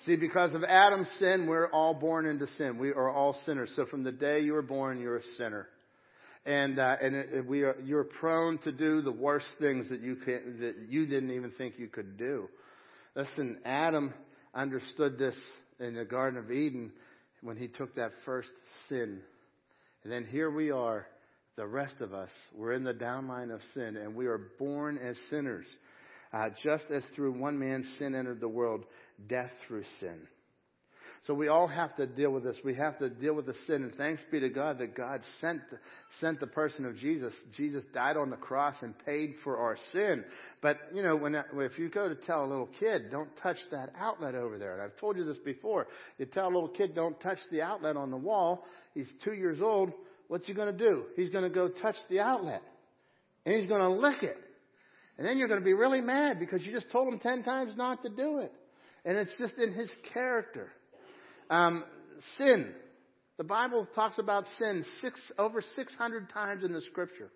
See, because of Adam's sin, we're all born into sin. We are all sinners. So from the day you were born, you're a sinner. And, uh, and it, it, we are, you're prone to do the worst things that you can, that you didn't even think you could do. Listen, Adam understood this in the Garden of Eden when he took that first sin. And then here we are, the rest of us, we're in the downline of sin and we are born as sinners. Uh, just as through one man sin entered the world, death through sin. So we all have to deal with this. We have to deal with the sin. And thanks be to God that God sent, sent the person of Jesus. Jesus died on the cross and paid for our sin. But, you know, when, if you go to tell a little kid, don't touch that outlet over there. And I've told you this before. You tell a little kid, don't touch the outlet on the wall. He's two years old. What's he going to do? He's going to go touch the outlet. And he's going to lick it. And then you're going to be really mad because you just told him ten times not to do it. And it's just in his character. Um, sin. The Bible talks about sin six, over 600 times in the scripture.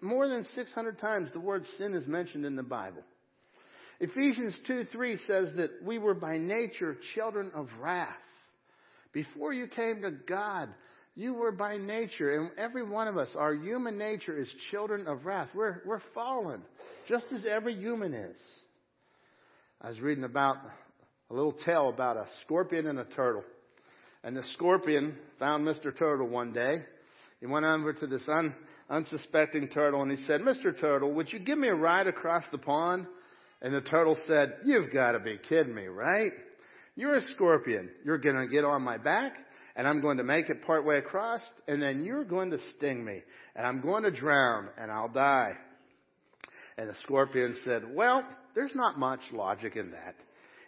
More than 600 times the word sin is mentioned in the Bible. Ephesians 2 3 says that we were by nature children of wrath. Before you came to God, you were by nature, and every one of us, our human nature is children of wrath. We're, we're fallen just as every human is. I was reading about a little tale about a scorpion and a turtle. And the scorpion found Mr. Turtle one day. He went over to this un, unsuspecting turtle and he said, Mr. Turtle, would you give me a ride across the pond? And the turtle said, You've got to be kidding me, right? You're a scorpion. You're going to get on my back and I'm going to make it partway across and then you're going to sting me and I'm going to drown and I'll die. And the scorpion said, Well, there's not much logic in that.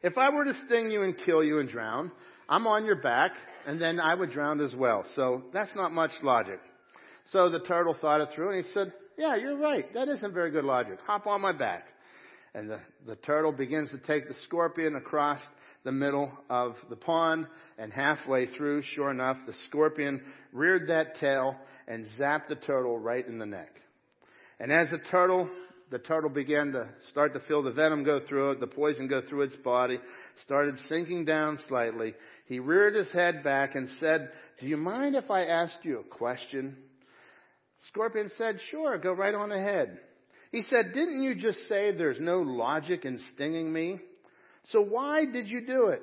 If I were to sting you and kill you and drown, I'm on your back, and then I would drown as well. So that's not much logic. So the turtle thought it through, and he said, Yeah, you're right. That isn't very good logic. Hop on my back. And the, the turtle begins to take the scorpion across the middle of the pond, and halfway through, sure enough, the scorpion reared that tail and zapped the turtle right in the neck. And as the turtle, the turtle began to start to feel the venom go through it, the poison go through its body, started sinking down slightly. He reared his head back and said, Do you mind if I asked you a question? Scorpion said, Sure, go right on ahead. He said, Didn't you just say there's no logic in stinging me? So why did you do it?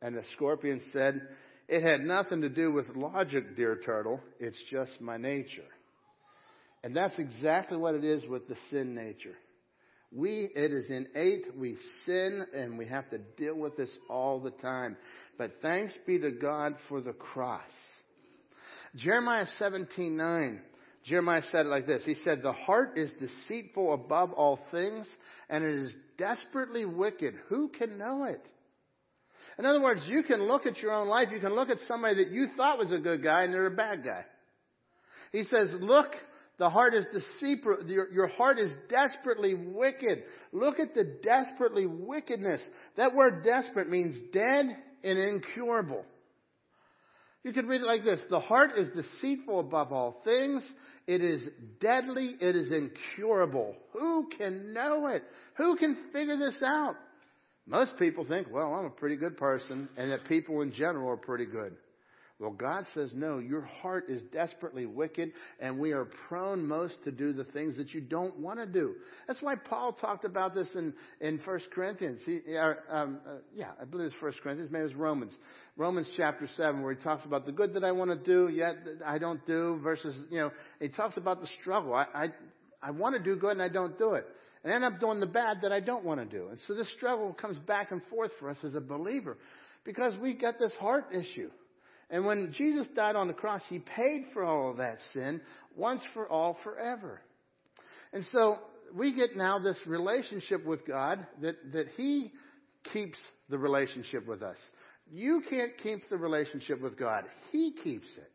And the scorpion said, It had nothing to do with logic, dear turtle. It's just my nature. And that's exactly what it is with the sin nature. We, it is innate. We sin and we have to deal with this all the time. But thanks be to God for the cross. Jeremiah 17, 9. Jeremiah said it like this. He said, The heart is deceitful above all things, and it is desperately wicked. Who can know it? In other words, you can look at your own life, you can look at somebody that you thought was a good guy and they're a bad guy. He says, Look, the heart is deceitful, your, your heart is desperately wicked. Look at the desperately wickedness. That word desperate means dead and incurable. You could read it like this The heart is deceitful above all things it is deadly. It is incurable. Who can know it? Who can figure this out? Most people think, well, I'm a pretty good person, and that people in general are pretty good. Well, God says, no, your heart is desperately wicked, and we are prone most to do the things that you don't want to do. That's why Paul talked about this in, in 1 Corinthians. He, uh, um, uh, yeah, I believe it's 1 Corinthians, maybe it's Romans. Romans chapter 7, where he talks about the good that I want to do, yet I don't do, versus, you know, he talks about the struggle. I, I, I want to do good and I don't do it. And I end up doing the bad that I don't want to do. And so this struggle comes back and forth for us as a believer because we got this heart issue. And when Jesus died on the cross, he paid for all of that sin once for all forever. And so we get now this relationship with God that, that he keeps the relationship with us. You can't keep the relationship with God. He keeps it.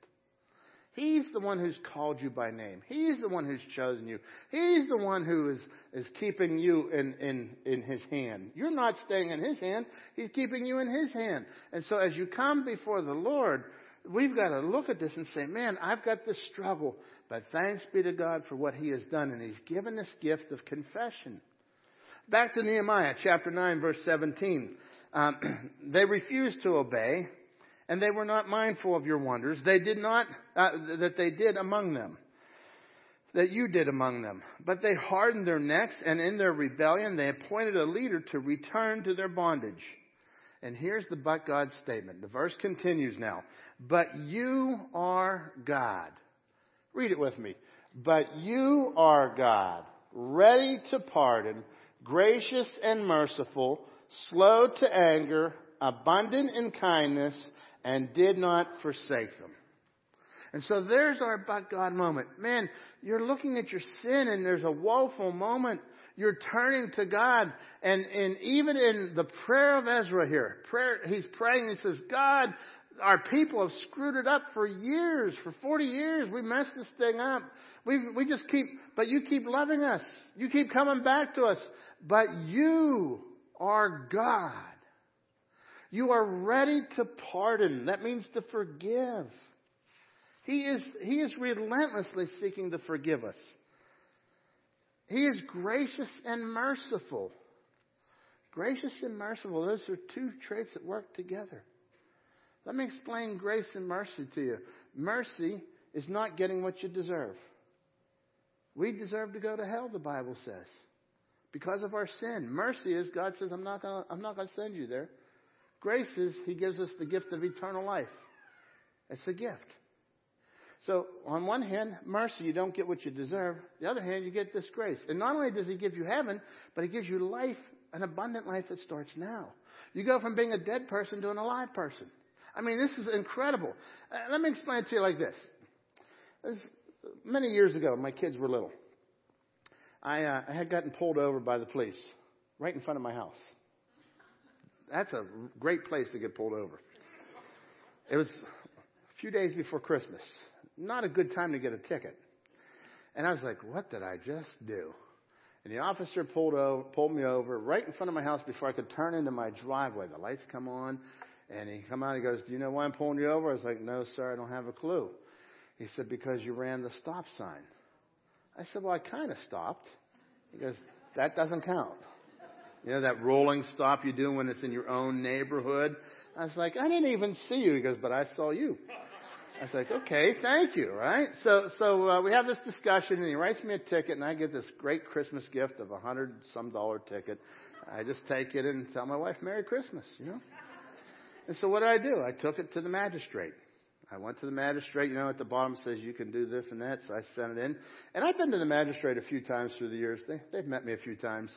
He's the one who's called you by name. He's the one who's chosen you. He's the one who is, is keeping you in, in, in his hand. You're not staying in his hand. He's keeping you in his hand. And so as you come before the Lord, we've got to look at this and say, man, I've got this struggle, but thanks be to God for what he has done. And he's given this gift of confession. Back to Nehemiah chapter 9 verse 17. Um, they refused to obey and they were not mindful of your wonders. They did not, uh, that they did among them, that you did among them. But they hardened their necks, and in their rebellion they appointed a leader to return to their bondage. And here's the but God statement. The verse continues now. But you are God. Read it with me. But you are God, ready to pardon, gracious and merciful, slow to anger, abundant in kindness, and did not forsake them. And so there's our but God moment. Man, you're looking at your sin and there's a woeful moment. You're turning to God. And, and even in the prayer of Ezra here, prayer, he's praying, he says, God, our people have screwed it up for years, for 40 years. We messed this thing up. We, we just keep, but you keep loving us. You keep coming back to us. But you are God. You are ready to pardon. That means to forgive. He is, he is relentlessly seeking to forgive us. He is gracious and merciful. Gracious and merciful, those are two traits that work together. Let me explain grace and mercy to you. Mercy is not getting what you deserve. We deserve to go to hell, the Bible says, because of our sin. Mercy is God says, I'm not going to send you there. Grace is He gives us the gift of eternal life. It's a gift. So, on one hand, mercy, you don't get what you deserve. The other hand, you get this grace. And not only does He give you heaven, but He gives you life, an abundant life that starts now. You go from being a dead person to an alive person. I mean, this is incredible. Uh, let me explain it to you like this. this. Many years ago, my kids were little. I, uh, I had gotten pulled over by the police right in front of my house. That's a great place to get pulled over. It was a few days before Christmas. Not a good time to get a ticket. And I was like, what did I just do? And the officer pulled over, pulled me over right in front of my house before I could turn into my driveway. The lights come on, and he come out. And he goes, "Do you know why I'm pulling you over?" I was like, "No, sir, I don't have a clue." He said, "Because you ran the stop sign." I said, "Well, I kind of stopped." He goes, "That doesn't count." You know that rolling stop you do when it's in your own neighborhood. I was like, "I didn't even see you." He goes, "But I saw you." I was like, okay, thank you, right? So, so uh, we have this discussion, and he writes me a ticket, and I get this great Christmas gift of a hundred some dollar ticket. I just take it and tell my wife Merry Christmas, you know. And so what did I do? I took it to the magistrate. I went to the magistrate. You know, at the bottom says you can do this and that, so I sent it in. And I've been to the magistrate a few times through the years. They, they've met me a few times.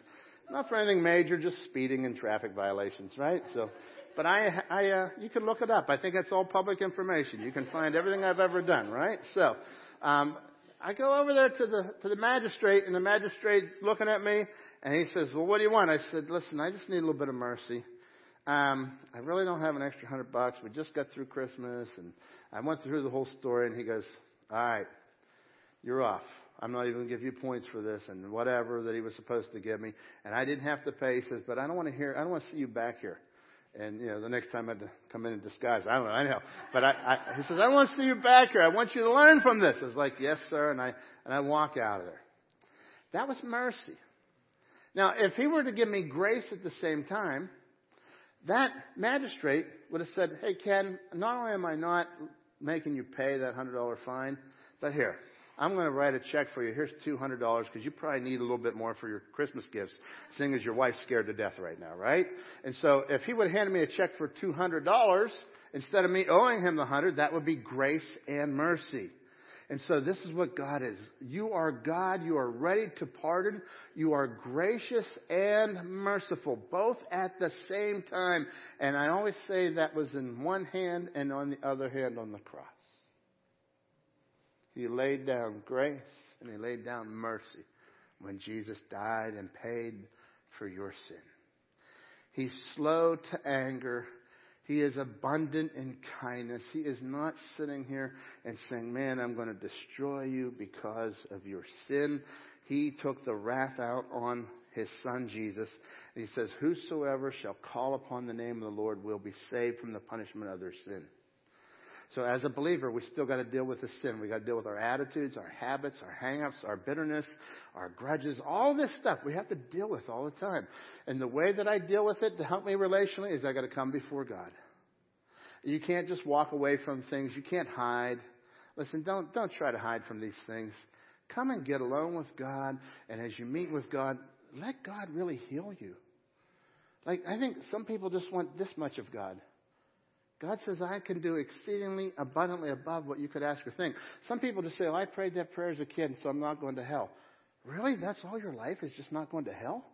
Not for anything major, just speeding and traffic violations, right? So but I, I, uh, you can look it up. I think it's all public information. You can find everything I've ever done, right? So, um, I go over there to the to the magistrate, and the magistrate's looking at me, and he says, "Well, what do you want?" I said, "Listen, I just need a little bit of mercy. Um, I really don't have an extra hundred bucks. We just got through Christmas, and I went through the whole story." And he goes, "All right, you're off. I'm not even going to give you points for this, and whatever that he was supposed to give me." And I didn't have to pay. He says, "But I don't want to hear. I don't want to see you back here." And, you know, the next time I had to come in in disguise, I don't know, I know. But I, I, he says, I want to see you back here. I want you to learn from this. I was like, yes, sir. And I, and I walk out of there. That was mercy. Now, if he were to give me grace at the same time, that magistrate would have said, hey, Ken, not only am I not making you pay that $100 fine, but here, I'm going to write a check for you. Here's $200 because you probably need a little bit more for your Christmas gifts, seeing as your wife's scared to death right now, right? And so if he would have handed me a check for $200 instead of me owing him the 100, that would be grace and mercy. And so this is what God is. You are God. You are ready to pardon. You are gracious and merciful, both at the same time. And I always say that was in one hand and on the other hand on the cross. He laid down grace and he laid down mercy when Jesus died and paid for your sin. He's slow to anger. He is abundant in kindness. He is not sitting here and saying, Man, I'm going to destroy you because of your sin. He took the wrath out on his son Jesus. And he says, Whosoever shall call upon the name of the Lord will be saved from the punishment of their sin. So as a believer, we still got to deal with the sin. We got to deal with our attitudes, our habits, our hang-ups, our bitterness, our grudges, all this stuff we have to deal with all the time. And the way that I deal with it to help me relationally is I got to come before God. You can't just walk away from things. You can't hide. Listen, don't, don't try to hide from these things. Come and get alone with God. And as you meet with God, let God really heal you. Like, I think some people just want this much of God. God says, I can do exceedingly abundantly above what you could ask or think. Some people just say, oh, I prayed that prayer as a kid, so I'm not going to hell. Really? That's all your life is just not going to hell?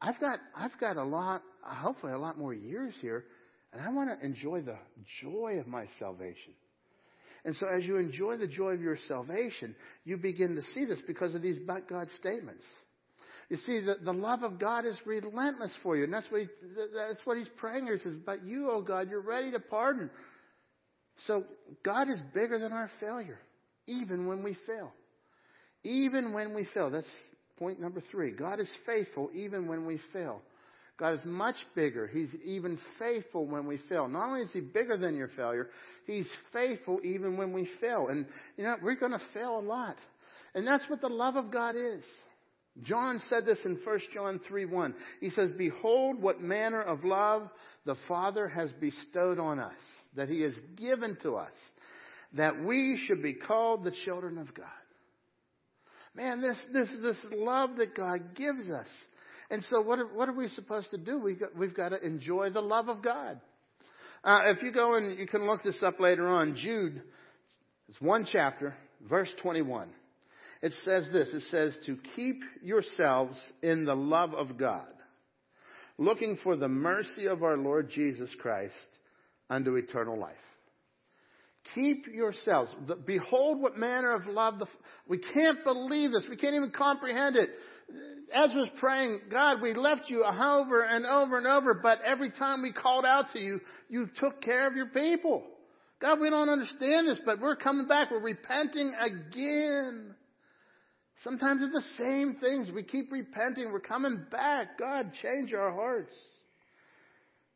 I've got, I've got a lot, hopefully a lot more years here, and I want to enjoy the joy of my salvation. And so as you enjoy the joy of your salvation, you begin to see this because of these but God statements. You see, the, the love of God is relentless for you. And that's what, he, that's what he's praying here. He says, But you, oh God, you're ready to pardon. So God is bigger than our failure, even when we fail. Even when we fail. That's point number three. God is faithful even when we fail. God is much bigger. He's even faithful when we fail. Not only is He bigger than your failure, He's faithful even when we fail. And, you know, we're going to fail a lot. And that's what the love of God is. John said this in 1 John 3 1. He says, Behold, what manner of love the Father has bestowed on us, that He has given to us, that we should be called the children of God. Man, this, this, this love that God gives us. And so, what are, what are we supposed to do? We've got, we've got to enjoy the love of God. Uh, if you go and you can look this up later on, Jude, it's one chapter, verse 21 it says this it says, to keep yourselves in the love of God, looking for the mercy of our Lord Jesus Christ unto eternal life. Keep yourselves. Behold what manner of love the, we can't believe this. We can't even comprehend it. Ezra's praying, God, we left you over and over and over, but every time we called out to you, you took care of your people. God, we don't understand this, but we're coming back. We're repenting again. Sometimes it's the same things. We keep repenting. We're coming back. God, change our hearts.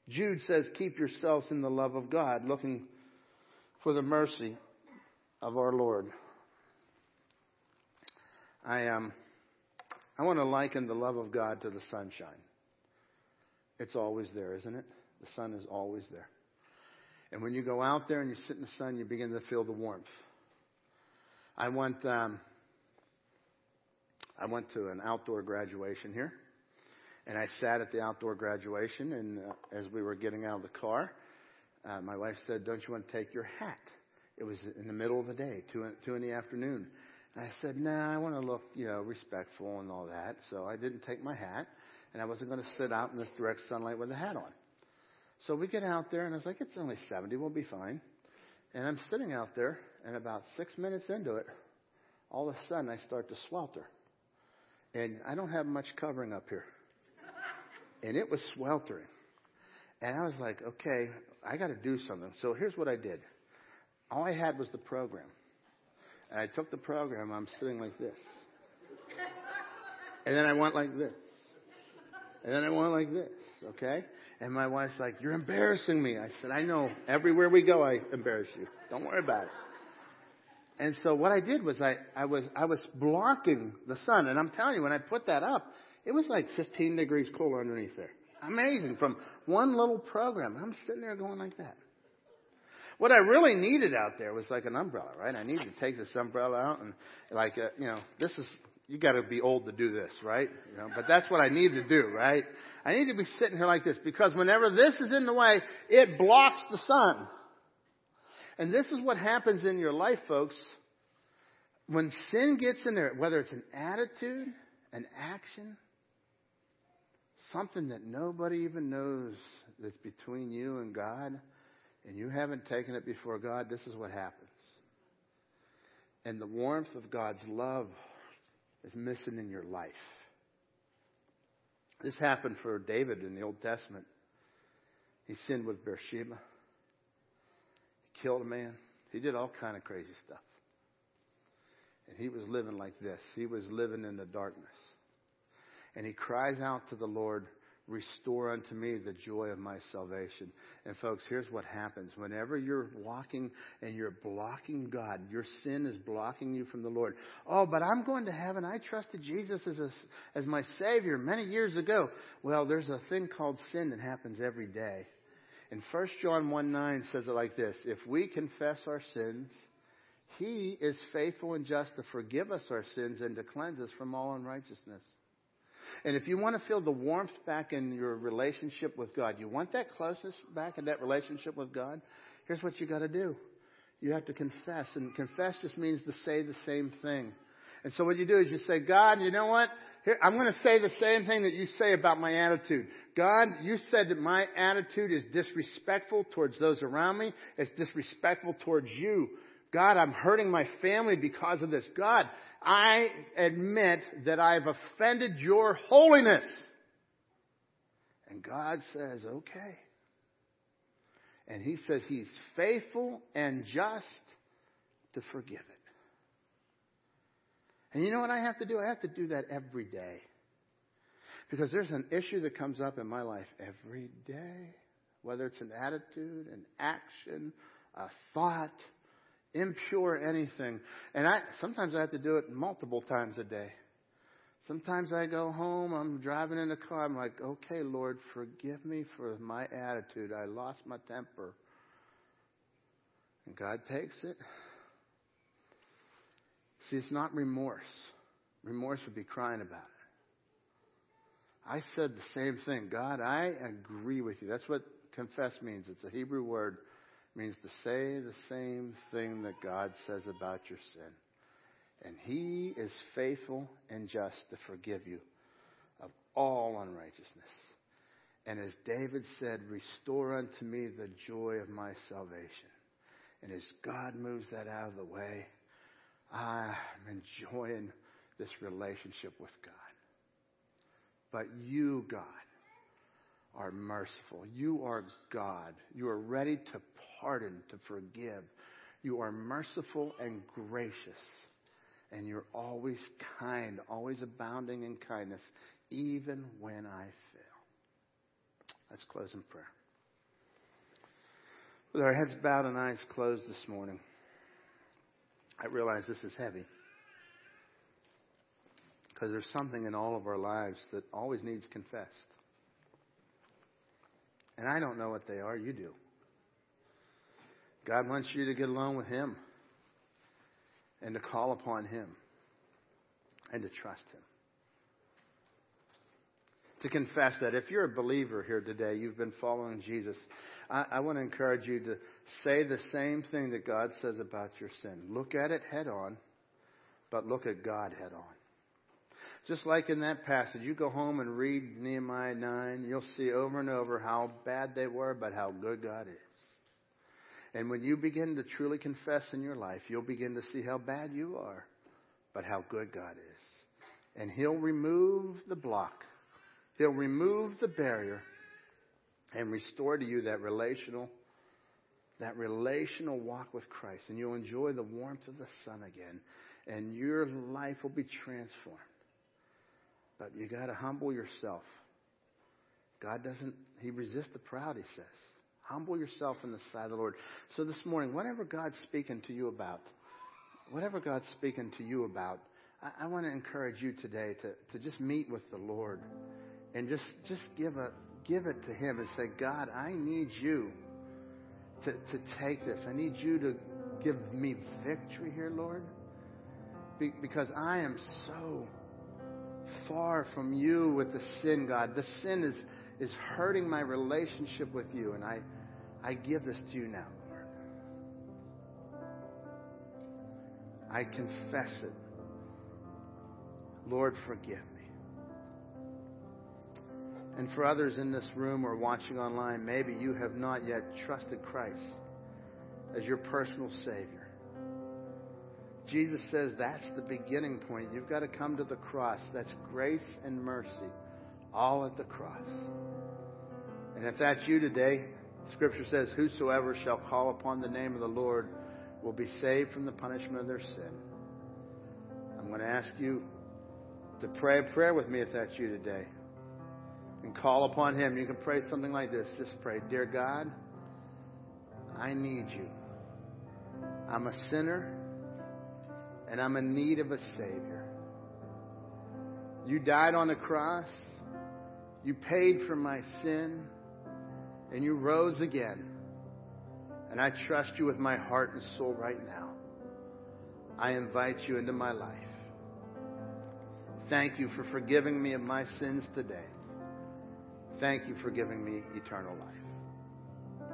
Jude says, keep yourselves in the love of God, looking for the mercy of our Lord. I um, I want to liken the love of God to the sunshine. It's always there, isn't it? The sun is always there. And when you go out there and you sit in the sun, you begin to feel the warmth. I want um, I went to an outdoor graduation here, and I sat at the outdoor graduation. And uh, as we were getting out of the car, uh, my wife said, "Don't you want to take your hat?" It was in the middle of the day, two in, two in the afternoon. And I said, "Nah, I want to look, you know, respectful and all that." So I didn't take my hat, and I wasn't going to sit out in this direct sunlight with a hat on. So we get out there, and I was like, it's only 70, we'll be fine. And I'm sitting out there, and about six minutes into it, all of a sudden I start to swelter. And I don't have much covering up here. And it was sweltering. And I was like, okay, I got to do something. So here's what I did. All I had was the program. And I took the program, I'm sitting like this. And then I went like this. And then I went like this, okay? And my wife's like, You're embarrassing me. I said, I know. Everywhere we go, I embarrass you. Don't worry about it. And so what I did was I, I was I was blocking the sun. And I'm telling you, when I put that up, it was like 15 degrees cooler underneath there. Amazing. From one little program. I'm sitting there going like that. What I really needed out there was like an umbrella, right? I needed to take this umbrella out and like, uh, you know, this is you got to be old to do this, right? You know, but that's what I need to do, right? I need to be sitting here like this because whenever this is in the way, it blocks the sun. And this is what happens in your life, folks. When sin gets in there, whether it's an attitude, an action, something that nobody even knows that's between you and God, and you haven't taken it before God, this is what happens. And the warmth of God's love is missing in your life. This happened for David in the Old Testament. He sinned with Bathsheba. Killed a man. He did all kind of crazy stuff. And he was living like this. He was living in the darkness. And he cries out to the Lord Restore unto me the joy of my salvation. And folks, here's what happens. Whenever you're walking and you're blocking God, your sin is blocking you from the Lord. Oh, but I'm going to heaven. I trusted Jesus as, a, as my Savior many years ago. Well, there's a thing called sin that happens every day. And 1 John 1 9 says it like this If we confess our sins, He is faithful and just to forgive us our sins and to cleanse us from all unrighteousness. And if you want to feel the warmth back in your relationship with God, you want that closeness back in that relationship with God, here's what you got to do. You have to confess. And confess just means to say the same thing. And so what you do is you say, God, you know what? Here, I'm going to say the same thing that you say about my attitude. God, you said that my attitude is disrespectful towards those around me. It's disrespectful towards you. God, I'm hurting my family because of this. God, I admit that I've offended your holiness. And God says, okay. And He says He's faithful and just to forgive it. And you know what I have to do? I have to do that every day. Because there's an issue that comes up in my life every day. Whether it's an attitude, an action, a thought, impure anything. And I sometimes I have to do it multiple times a day. Sometimes I go home, I'm driving in the car, I'm like, okay, Lord, forgive me for my attitude. I lost my temper. And God takes it. See, it's not remorse. Remorse would be crying about it. I said the same thing. God, I agree with you. That's what confess means. It's a Hebrew word means to say the same thing that God says about your sin. And He is faithful and just to forgive you of all unrighteousness. And as David said, restore unto me the joy of my salvation. And as God moves that out of the way, I'm enjoying this relationship with God. But you, God, are merciful. You are God. You are ready to pardon, to forgive. You are merciful and gracious. And you're always kind, always abounding in kindness, even when I fail. Let's close in prayer. With our heads bowed and eyes closed this morning, I realize this is heavy. Because there's something in all of our lives that always needs confessed. And I don't know what they are, you do. God wants you to get alone with Him and to call upon Him and to trust Him. To confess that. If you're a believer here today, you've been following Jesus, I, I want to encourage you to say the same thing that God says about your sin. Look at it head on, but look at God head on. Just like in that passage, you go home and read Nehemiah 9, you'll see over and over how bad they were, but how good God is. And when you begin to truly confess in your life, you'll begin to see how bad you are, but how good God is. And He'll remove the block. He'll remove the barrier and restore to you that relational that relational walk with Christ and you'll enjoy the warmth of the sun again and your life will be transformed. But you got to humble yourself. God doesn't he resists the proud, he says. Humble yourself in the sight of the Lord. So this morning, whatever God's speaking to you about, whatever God's speaking to you about, I, I want to encourage you today to, to just meet with the Lord and just, just give, a, give it to Him and say, God, I need you to, to take this. I need you to give me victory here, Lord, Be, because I am so far from you with the sin, God. The sin is, is hurting my relationship with you, and I, I give this to you now, Lord. I confess it. Lord, forgive. And for others in this room or watching online, maybe you have not yet trusted Christ as your personal Savior. Jesus says that's the beginning point. You've got to come to the cross. That's grace and mercy, all at the cross. And if that's you today, Scripture says, Whosoever shall call upon the name of the Lord will be saved from the punishment of their sin. I'm going to ask you to pray a prayer with me if that's you today. And call upon Him. You can pray something like this. Just pray, Dear God, I need you. I'm a sinner and I'm in need of a Savior. You died on the cross. You paid for my sin and you rose again. And I trust you with my heart and soul right now. I invite you into my life. Thank you for forgiving me of my sins today. Thank you for giving me eternal life.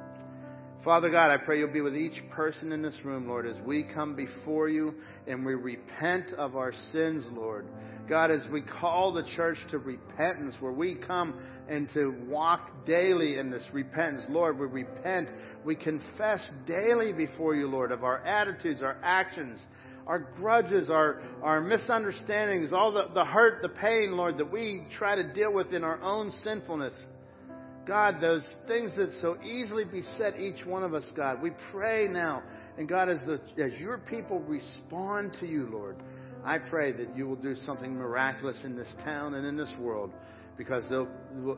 Father God, I pray you'll be with each person in this room, Lord, as we come before you and we repent of our sins, Lord. God, as we call the church to repentance, where we come and to walk daily in this repentance, Lord, we repent, we confess daily before you, Lord, of our attitudes, our actions, our grudges, our, our misunderstandings, all the, the hurt, the pain, Lord, that we try to deal with in our own sinfulness. God, those things that so easily beset each one of us, God, we pray now. And God, as, the, as your people respond to you, Lord, I pray that you will do something miraculous in this town and in this world because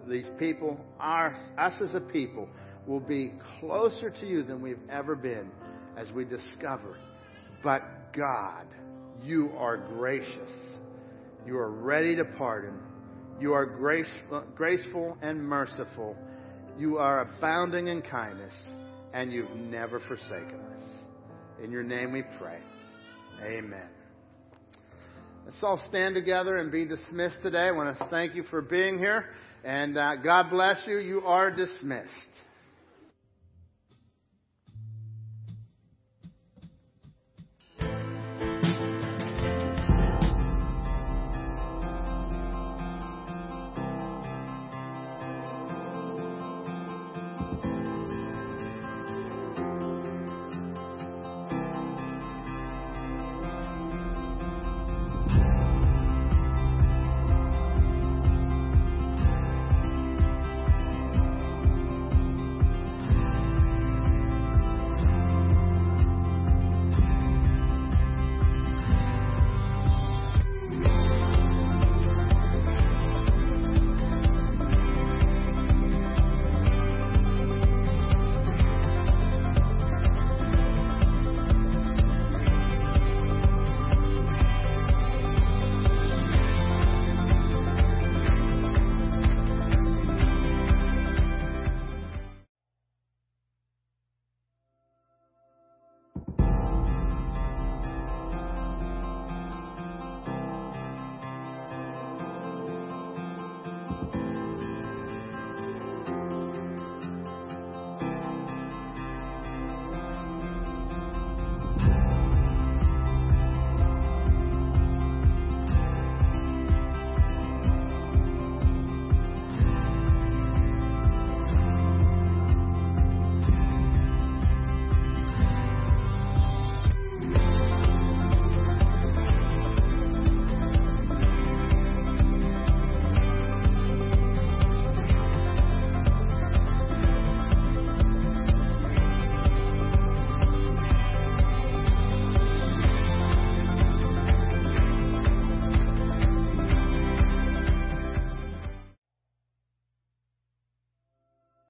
these people, are, us as a people, will be closer to you than we've ever been as we discover. But God, you are gracious. You are ready to pardon. You are graceful, and merciful. You are abounding in kindness, and you've never forsaken us. In your name we pray. Amen. Let's all stand together and be dismissed today. I want to thank you for being here, and uh, God bless you. You are dismissed.